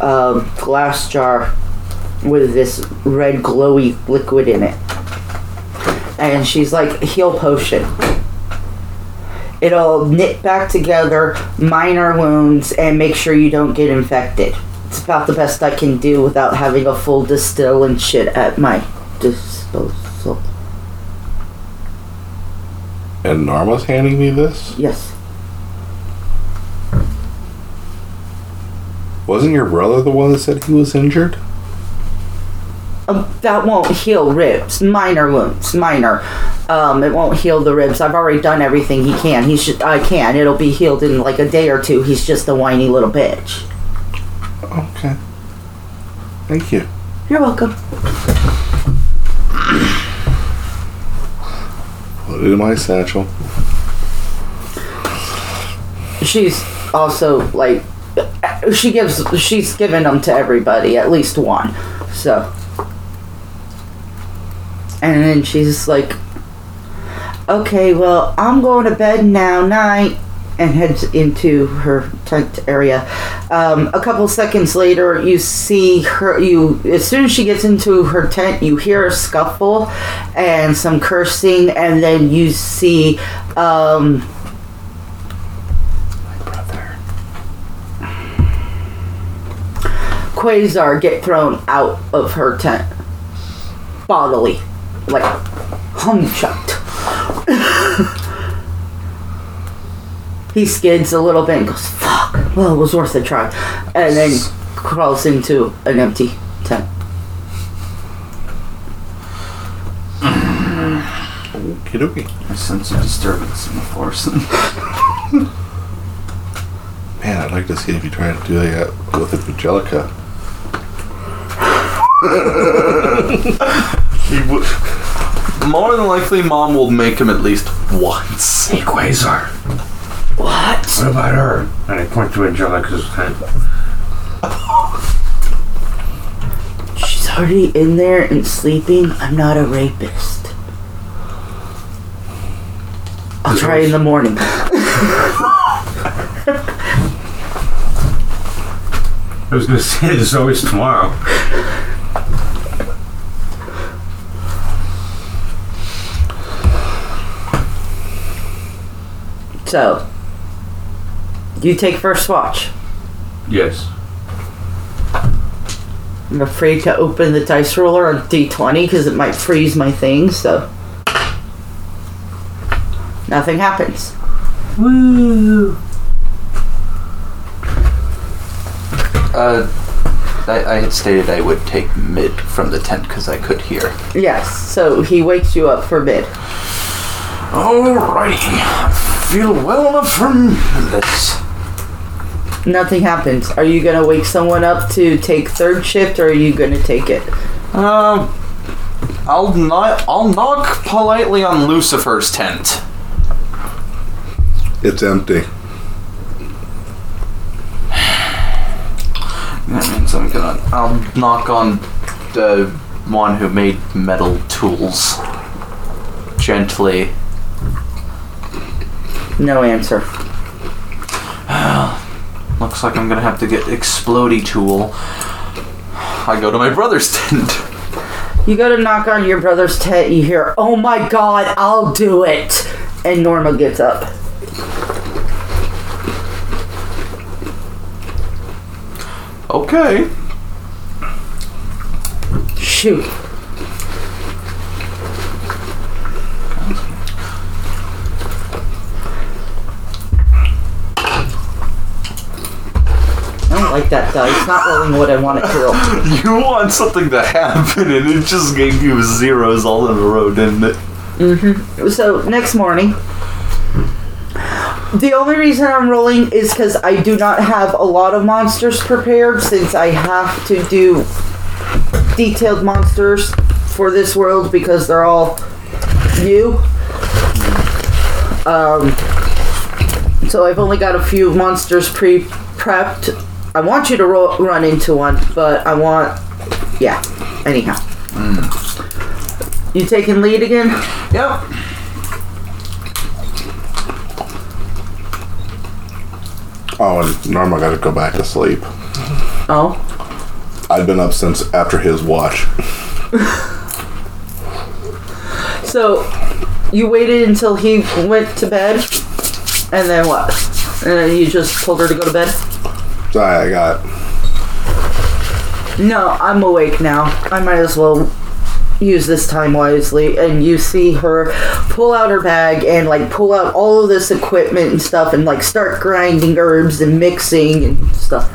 um, glass jar with this red glowy liquid in it. And she's like, heal potion. It'll knit back together minor wounds and make sure you don't get infected. It's about the best I can do without having a full distill and shit at my disposal. And Norma's handing me this? Yes. Wasn't your brother the one that said he was injured? Um, that won't heal ribs. Minor wounds. Minor. Um, it won't heal the ribs. I've already done everything he can. He should. I can. It'll be healed in like a day or two. He's just a whiny little bitch. Okay. Thank you. You're welcome. In my satchel. She's also like, she gives. She's given them to everybody, at least one. So. And then she's like, okay, well, I'm going to bed now, night, and heads into her tent area. Um, a couple seconds later, you see her, you, as soon as she gets into her tent, you hear a scuffle and some cursing, and then you see, um, Quasar get thrown out of her tent bodily, like hung chucked. he skids a little bit and goes, "Fuck! Well, it was worth a try," and then crawls into an empty tent. Okie dokie. I sense a disturbance in the force. Man, I'd like to see if you try to do that with Angelica. he would. More than likely, mom will make him at least once. Hey, Quasar. What? What about her? And I point to Angelica's tent. She's already in there and sleeping. I'm not a rapist. I'll try in the morning. I was gonna say there's always tomorrow. So, you take first watch. Yes. I'm afraid to open the dice roller on D20 because it might freeze my thing, so. Nothing happens. Woo! Uh, I, I had stated I would take mid from the tent because I could hear. Yes, so he wakes you up for bid. Alrighty. I feel well enough from this. Nothing happens. Are you gonna wake someone up to take third shift or are you gonna take it? Um, I'll not. I'll knock politely on Lucifer's tent. It's empty. That means I'm gonna. I'll knock on the one who made metal tools. Gently. No answer. Looks like I'm gonna have to get explody tool. I go to my brother's tent. You go to knock on your brother's tent, you hear, oh my god, I'll do it! And Norma gets up. Okay. Shoot. Don't like that die. It's not rolling what I want it to roll. You want something to happen, and it just gave you zeros all in a row, didn't it? Mm-hmm. So next morning, the only reason I'm rolling is because I do not have a lot of monsters prepared since I have to do detailed monsters for this world because they're all new. Um, so I've only got a few monsters pre-prepped. I want you to ro- run into one, but I want, yeah. Anyhow, you taking lead again? Yep. Oh, and Norma got to go back to sleep. Oh. I'd been up since after his watch. So you waited until he went to bed, and then what? And then you just told her to go to bed? So I got No, I'm awake now. I might as well use this time wisely. And you see her pull out her bag and like pull out all of this equipment and stuff and like start grinding herbs and mixing and stuff.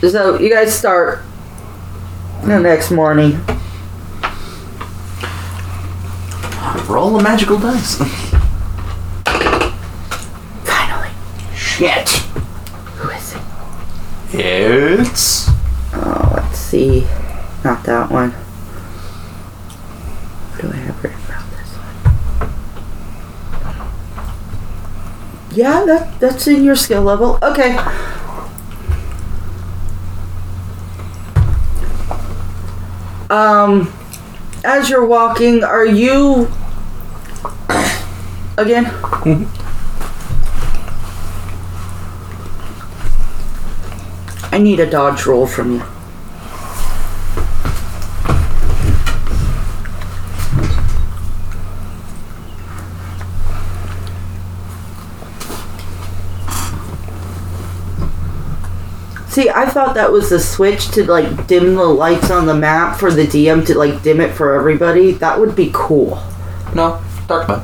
So you guys start the next morning. Roll a magical dice. Finally. Shit. Who is it? It's. Oh, let's see. Not that one. What do I have written about this one? Yeah, that that's in your skill level. Okay. Um, as you're walking, are you again? I need a dodge roll from you. See, I thought that was the switch to like dim the lights on the map for the DM to like dim it for everybody. That would be cool. No, dark mode.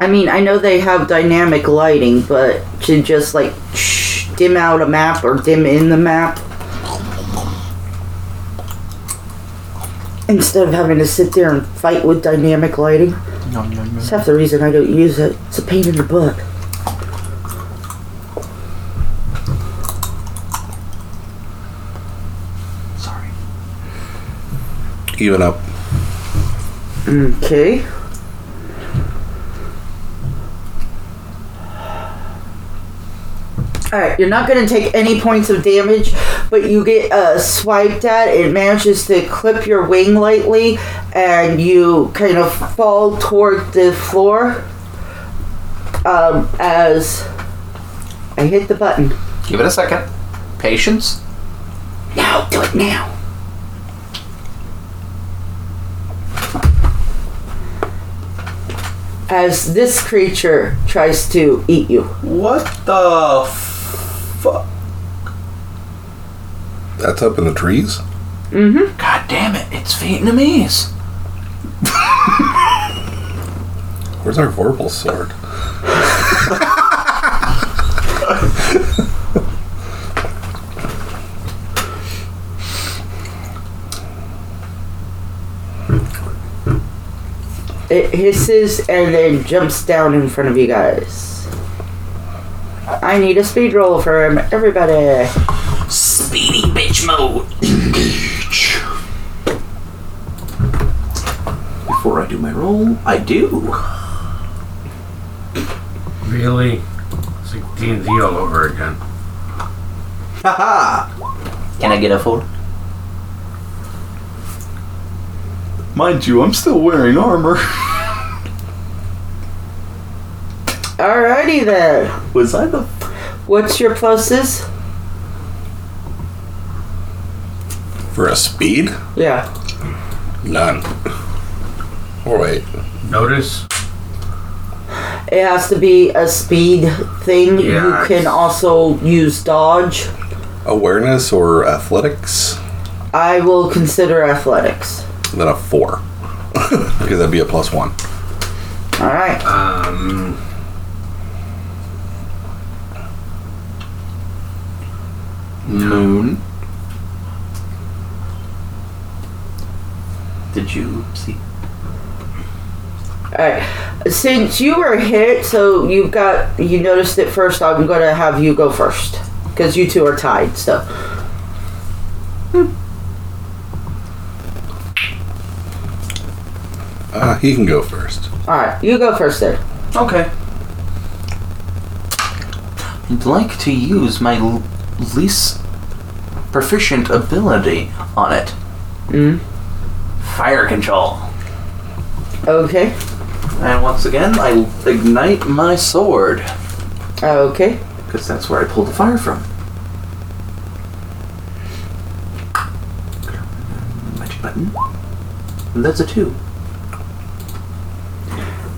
I mean, I know they have dynamic lighting, but to just like shh, dim out a map or dim in the map instead of having to sit there and fight with dynamic lighting. Yum, yum, yum. That's half the reason I don't use it. It's a pain in the butt. Sorry. even up. Okay. Alright, you're not going to take any points of damage, but you get uh, swiped at. It manages to clip your wing lightly, and you kind of fall toward the floor um, as I hit the button. Give it a second. Patience. Now, do it now. As this creature tries to eat you. What the fuck? That's up in the trees. Mm-hmm. God damn it! It's Vietnamese. Where's our Vorpal sword? It hisses and then jumps down in front of you guys. I need a speed roll for him, everybody. Speedy bitch mode. I do my roll? I do. Really? It's like D&D all over again. Haha! Can I get a four? Mind you, I'm still wearing armor. Alrighty then. Was I the What's your pluses? For a speed? Yeah. None. Or wait. Notice? It has to be a speed thing. Yeah, you can also use dodge. Awareness or athletics? I will consider athletics. Then a four. because that'd be a plus one. Alright. Um, moon? Did you see? Alright. Since you were hit, so you've got you noticed it first, I'm gonna have you go first. Because you two are tied, so. Uh, he can go first. Alright, you go first then. Okay. I'd like to use my l- least proficient ability on it. Mm. Fire control. Okay. And once again, I ignite my sword. Okay. Because that's where I pulled the fire from. Magic button. And that's a two.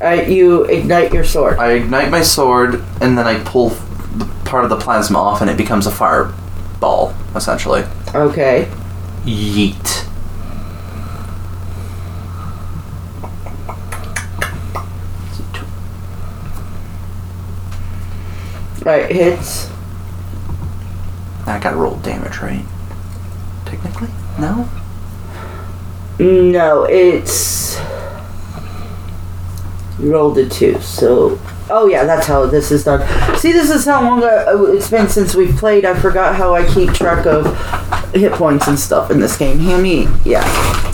Alright, you ignite your sword. I ignite my sword, and then I pull the part of the plasma off, and it becomes a fireball, essentially. Okay. Yeet. It's a two. Right, hits. I gotta roll damage, right? Technically? No? No, it's. You rolled a two, so. Oh, yeah, that's how this is done. See, this is how long I, oh, it's been since we've played. I forgot how I keep track of hit points and stuff in this game. Hand me. Yeah.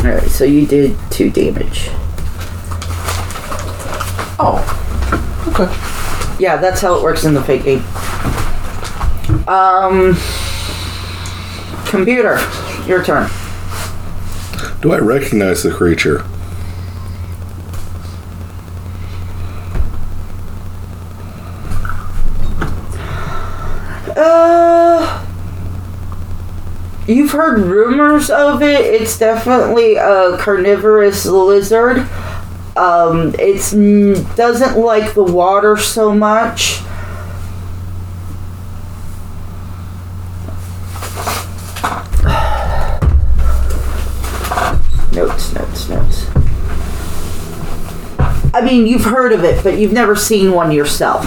Alright, so you did two damage. Oh. Okay. Yeah, that's how it works in the Fate game. Um, computer, your turn. Do I recognize the creature? You've heard rumors of it. It's definitely a carnivorous lizard. Um, mm, doesn't like the water so much. Notes, notes, notes. I mean, you've heard of it, but you've never seen one yourself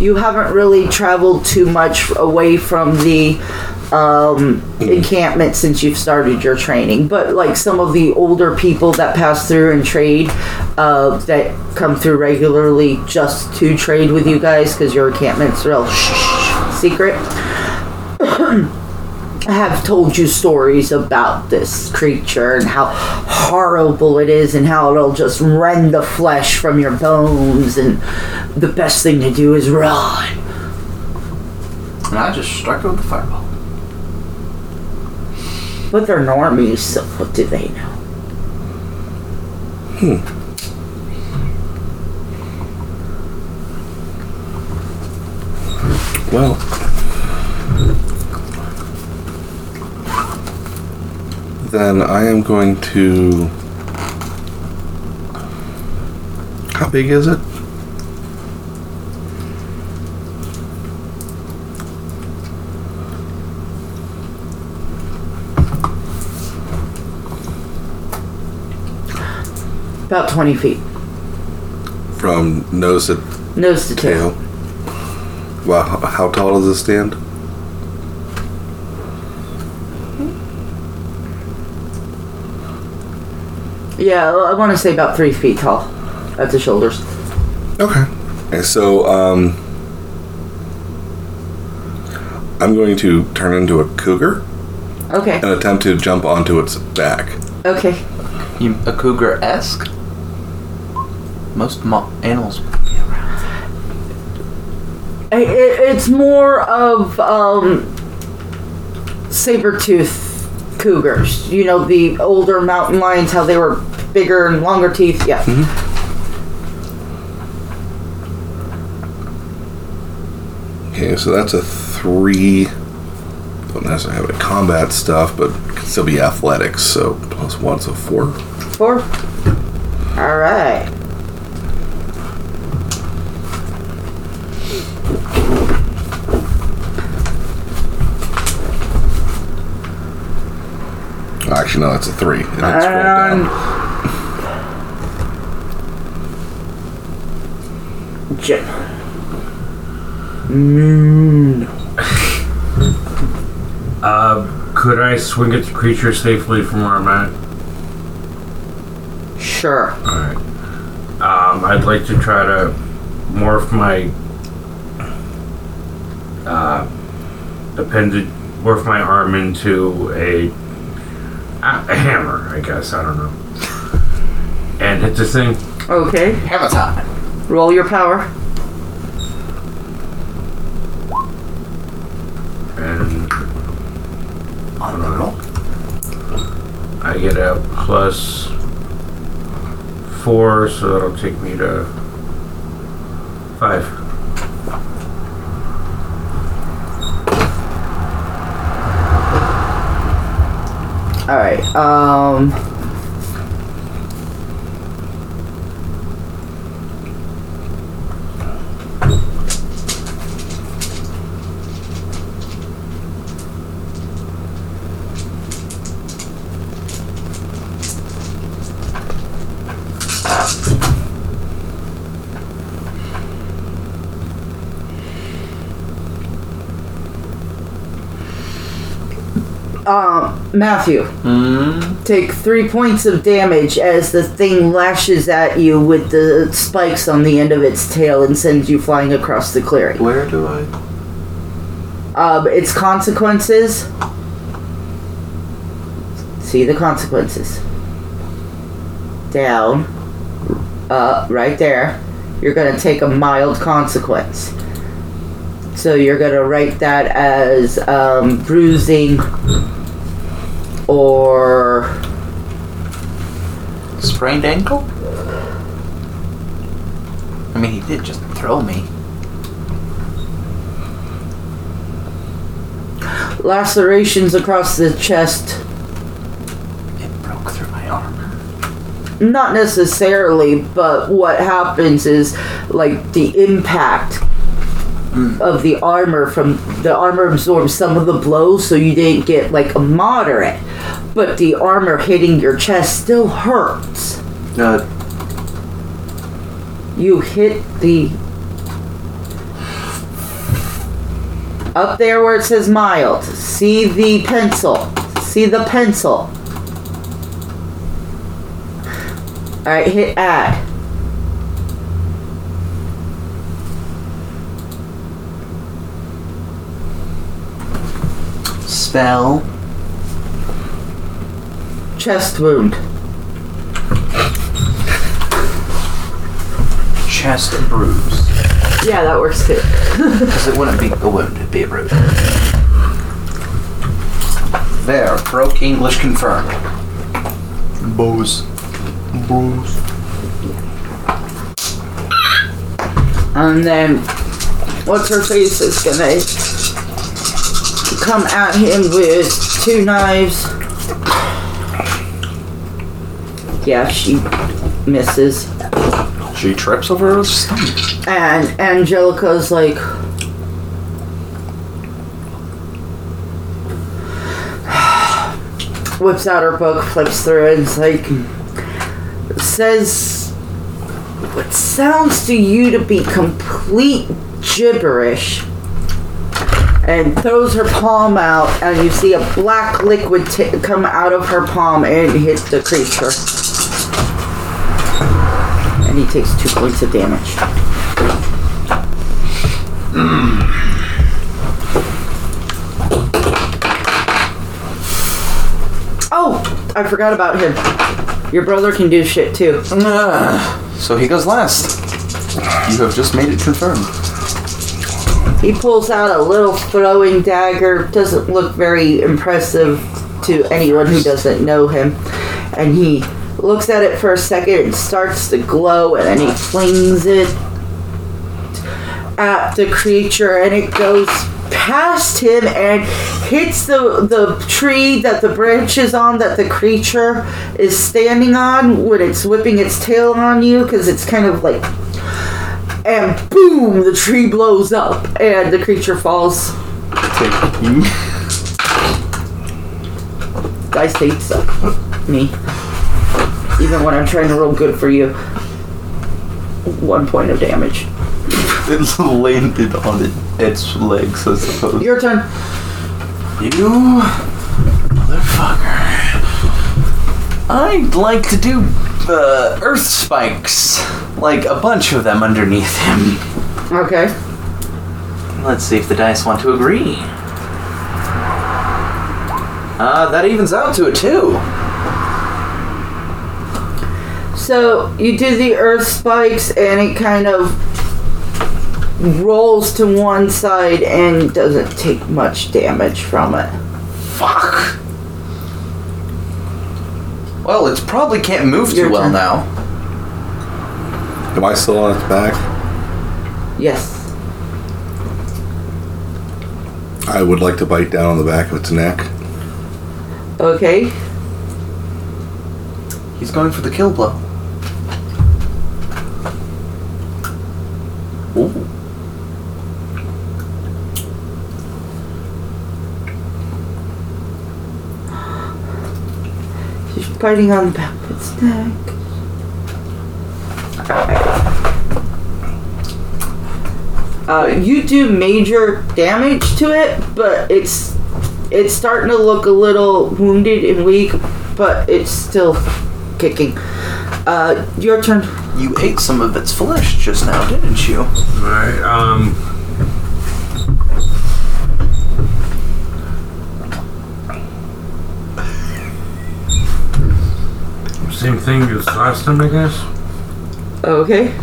you haven't really traveled too much away from the um, encampment since you've started your training. But like some of the older people that pass through and trade, uh, that come through regularly just to trade with you guys because your encampment's real secret. have told you stories about this creature and how horrible it is and how it'll just rend the flesh from your bones and the best thing to do is run. And I just struck it with the fireball. But they're normies, so what do they know? Hmm. Well, then I am going to. How big is it? About 20 feet. From nose to Nose to tail. tail. Wow, how tall does it stand? Yeah, I want to say about three feet tall at the shoulders. Okay. And so, um, I'm going to turn into a cougar Okay. and attempt to jump onto its back. Okay. You a cougar esque? Most mo- animals. I- It, it's more of um, saber tooth cougars. You know, the older mountain lions, how they were bigger and longer teeth. Yeah. Okay, so that's a three. Don't necessarily have any combat stuff, but can still be athletics. So plus one, so four. Four. All right. Actually, no, that's a three. And it's rolled And down. Jim. Mm, Uh, could I swing at the creature safely from where I'm at? sure. Alright. Um, I'd like to try to morph my uh, appendage, morph my arm into a, a a hammer, I guess. I don't know. And hit this thing. Okay. Hammer time. Roll your power. And On the roll. I get a plus four, so that'll take me to five. All right. Um. Um, Matthew. Hmm. Take three points of damage as the thing lashes at you with the spikes on the end of its tail and sends you flying across the clearing. Where do I? Um, its consequences. See the consequences. Down. Uh, right there. You're gonna take a mild consequence. So you're gonna write that as um, bruising or Sprained ankle? I mean, he did just throw me. lacerations across the chest. It broke through my armor. Not necessarily, but what happens is like the impact hmm. of the armor from the armor absorbs some of the blows, so you didn't get like a moderate, but the armor hitting your chest still hurts. Uh, You hit the up there where it says mild. See the pencil. See the pencil. All right, hit add. spell. Chest wound. Chest bruise. Yeah, that works too. Because it wouldn't be a wound, it'd be a bruise. There, broke English confirmed. Bruise. Bruise. And then, what's her face is gonna come at him with two knives. Yeah, she misses. She trips over her stomach. And Angelica's like, whips out her book, flips through it, and it's like, says what sounds to you to be complete gibberish, and throws her palm out, and you see a black liquid t- come out of her palm and hit the creature and he takes two points of damage. Oh, I forgot about him. Your brother can do shit too. Ah, so he goes last. You have just made it confirmed. He pulls out a little throwing dagger. Doesn't look very impressive to anyone who doesn't know him. And he looks at it for a second and starts to glow, and then he flings it at the creature, and it goes past him and hits the the tree that the branch is on that the creature is standing on when it's whipping its tail on you because it's kind of like and boom the tree blows up and the creature falls. Dice hates me even when i'm trying to roll good for you one point of damage It landed on it, its legs, I suppose. your turn You motherfucker. I'd like to do uh, earth spikes. Like a bunch of them underneath him. okay Let's see if the dice want to agree. Uh, that evens out to a two. So you do the earth spikes and it kind of rolls to one side and doesn't take much damage from it. Fuck. Well, it probably can't move too Your well turn. now. Am I still on its back? Yes. I would like to bite down on the back of its neck. Okay. He's going for the kill blow. Ooh. She's biting on the back of its neck. Uh, you do major damage to it, but it's it's starting to look a little wounded and weak, but it's still kicking. Uh, your turn. You ate some of its flesh just now, didn't you? Right. Um. Same thing as last time, I guess. Okay.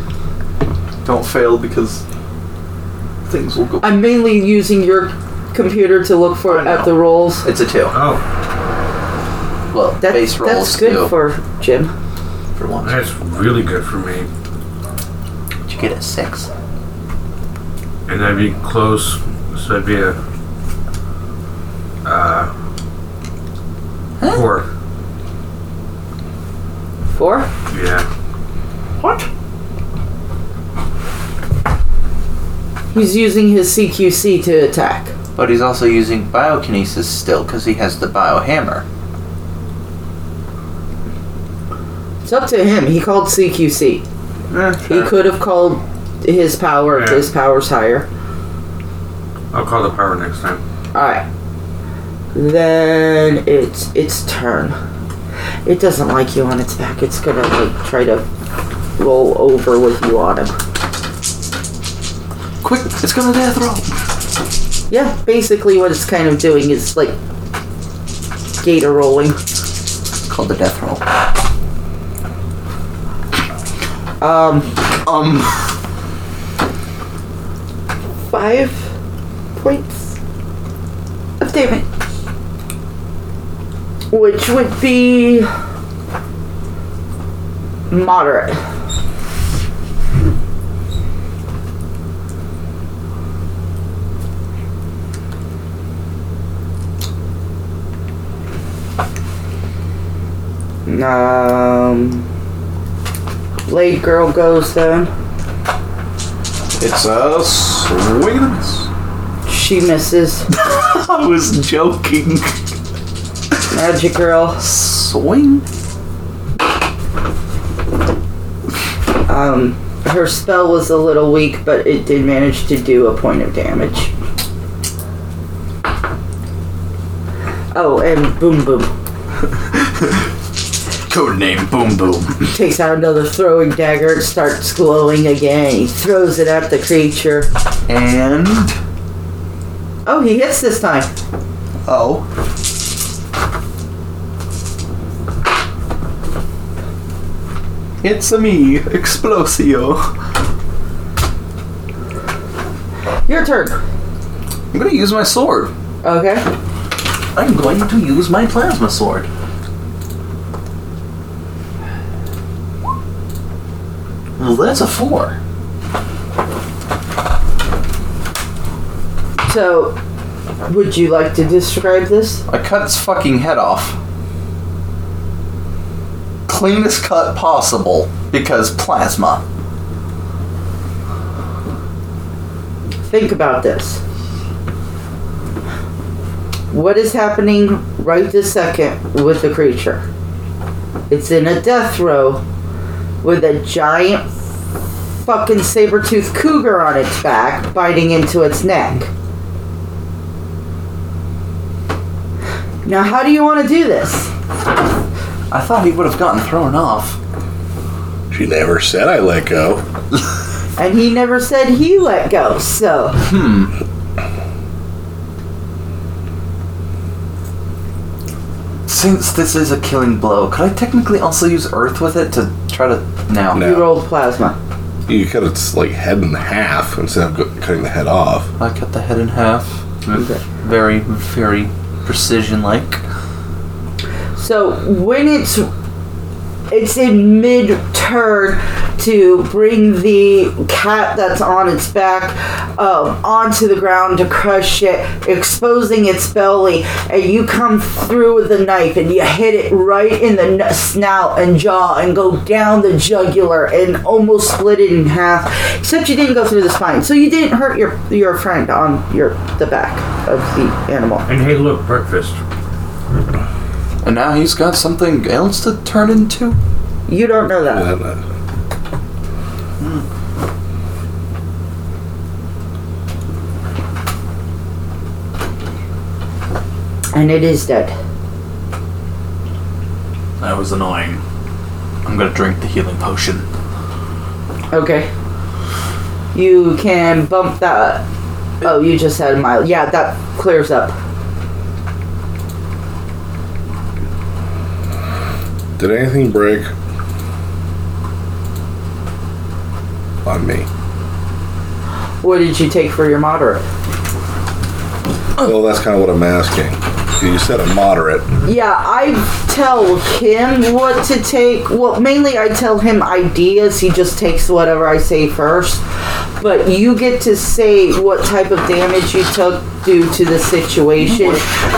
Don't fail because things will go. I'm mainly using your computer to look for at the rolls. It's a two. Oh, Well, That, base rolls that's good too, for Jim. For once. that's really good for me. Did you get a six? And that'd be close. So it'd be a. Uh. Four. Four. Yeah. What? He's using his CQC to attack. But he's also using biokinesis still because he has the biohammer. It's up to him. He called CQC. He could have called his power if Yeah. his power's higher. I'll call the power next time. Alright. Then it's its turn. It doesn't like you on its back. It's gonna like try to roll over with you on him. Quick, it's gonna death roll. Yeah, basically what it's kind of doing is like gator rolling. It's Called the death roll. Um, Um, five points of damage. Which would be moderate. Um, Blade Girl goes then. it's a swing and a miss. She misses. I was joking. Magic Girl. Swing. Um, her spell was a little weak, but it did manage to do a point of damage. Oh, and Boom Boom Code name Boom Boom. takes out another throwing dagger. It starts glowing again. He throws it at the creature. And Oh, he hits this time. oh, It's a me, Explosio. Your turn. I'm gonna use my sword. Okay. I'm going to use my plasma sword. Well, that's a four. So, would you like to describe this? I cut its fucking head off. Cleanest cut possible because plasma. Think about this. What is happening right this second with the creature? It's in a death roll with a giant fucking saber-toothed cougar on its back biting into its neck. Now, how do you want to do this? I thought he would have gotten thrown off. She never said I let go. And he never said he let go, so. Hmm. Since this is a killing blow, could I technically also use earth with it to try to now? No. You rolled plasma. You cut its like head in half instead of go- cutting the head off. I cut the head in half. Okay. Very, very precision like. So when it's it's in mid turn to bring the cat that's on its back um, onto the ground to crush it, exposing its belly, and you come through with the knife and you hit it right in the n- snout and jaw and go down the jugular and almost split it in half. Except you didn't go through the spine, so you didn't hurt your your friend on your the back of the animal. And hey, look, breakfast. And now he's got something else to turn into? You don't know that. And, uh, And it is dead. That was annoying. I'm gonna drink the healing potion. Okay. You can bump that. Oh, you just had a mile. Yeah, that clears up. Did anything break? On me. What did you take for your moderate? Well, that's kind of what I'm asking. You said a moderate. Yeah, I tell him what to take. Well, mainly I tell him ideas. He just takes whatever I say first. But you get to say what type of damage you took due to the situation.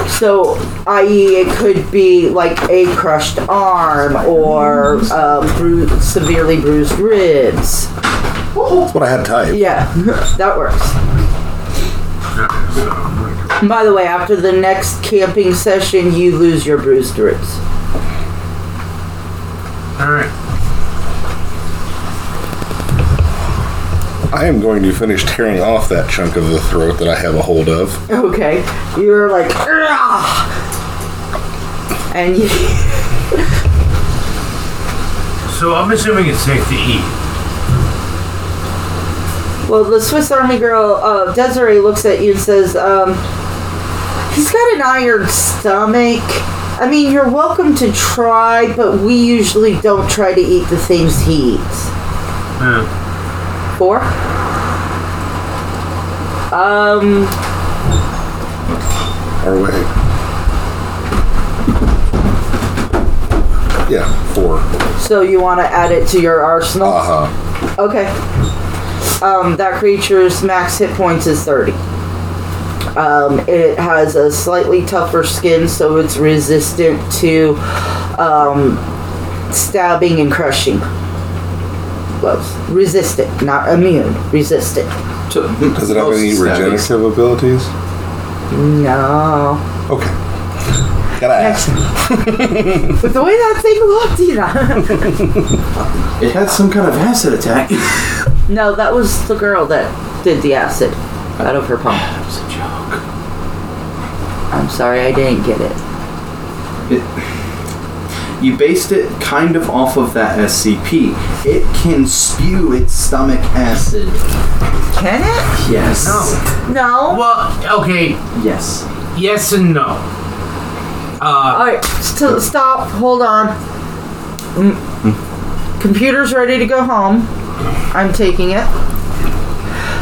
So, i.e., it could be like a crushed arm or uh, bru- severely bruised ribs. That's what I had typed. Yeah, that works. By the way, after the next camping session, you lose your bruised ribs. All right. I am going to finish tearing off that chunk of the throat that I have a hold of. Okay, you're like, "Ugh!" and you, So I'm assuming it's safe to eat. Well, the Swiss Army girl, uh, Desiree looks at you and says, um, he's got an iron stomach. I mean, you're welcome to try, but we usually don't try to eat the things he eats. Yeah. Four? Um, Or wait. Yeah, four. so you want to add it to your arsenal? Uh huh. Okay. Um, that creature's max hit points is 30. Um, it has a slightly tougher skin, so it's resistant to um, stabbing and crushing blows. Resistant, not immune. Resistant. Does it have any Most stabbings. regenerative abilities? No. Okay. Gotta ask. But the way that thing looked, you know. It had some kind of acid attack. no, that was the girl that did the acid out of her pump. That was a joke. I'm sorry, I didn't get it. It, you based it kind of off of that SCP. It can spew its stomach acid. Can it? Yes. No. No. Well, okay. Yes. Yes and no. Uh, All right, st- stop. Hold on. Mm. computer's ready to go home. I'm taking it.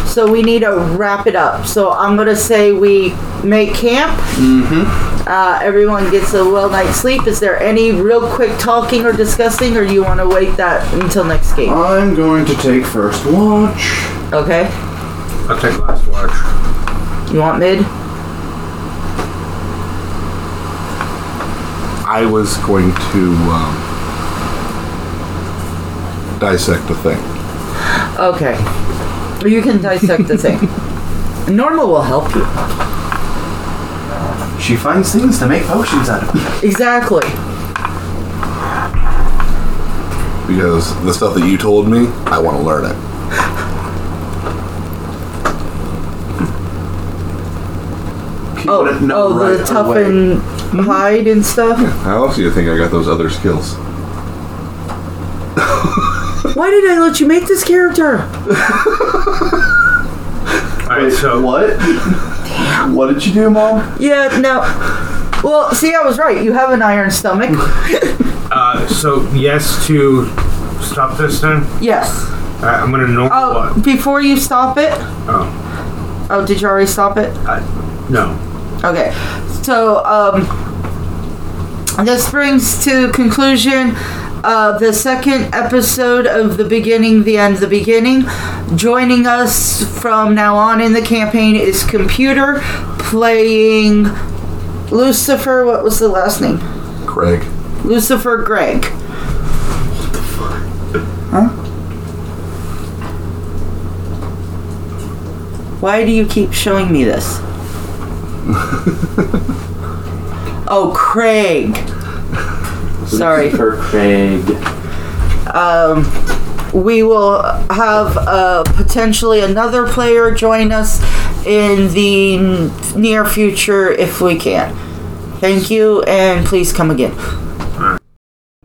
So we need to wrap it up. So I'm gonna say we make camp. Mm-hmm. Uh, everyone gets a well night's sleep. Is there any real quick talking or discussing, or do you want to wait that until next game? I'm going to take first watch. Okay. I'll take last watch. You want mid? I was going to um, dissect the thing. Okay. You can dissect the thing. Norma will help you. She finds things to make potions out of. Exactly. Because the stuff that you told me, I want to learn it. Oh, wouldn't know oh, right the toughen hide and stuff. How else do you think I got those other skills? Why did I let you make this character? Alright, so What? What did you do, Mom? Yeah, no. Well, see, I was right. You have an iron stomach. uh, so yes to stop this then. yes. Alright, I'm gonna normal Oh, what? before you stop it. Oh, Oh, did you already stop it? I, no. Okay. So, um, this brings to conclusion uh, the second episode of the beginning, the end, the beginning. Joining us from now on in the campaign is Computer playing Lucifer. What was the last name? Craig. Lucifer Greg. Huh? Why do you keep showing me this? oh, Craig. Sorry. For Craig. Um, we will have uh, potentially another player join us in the n- near future if we can. Thank you, and please come again.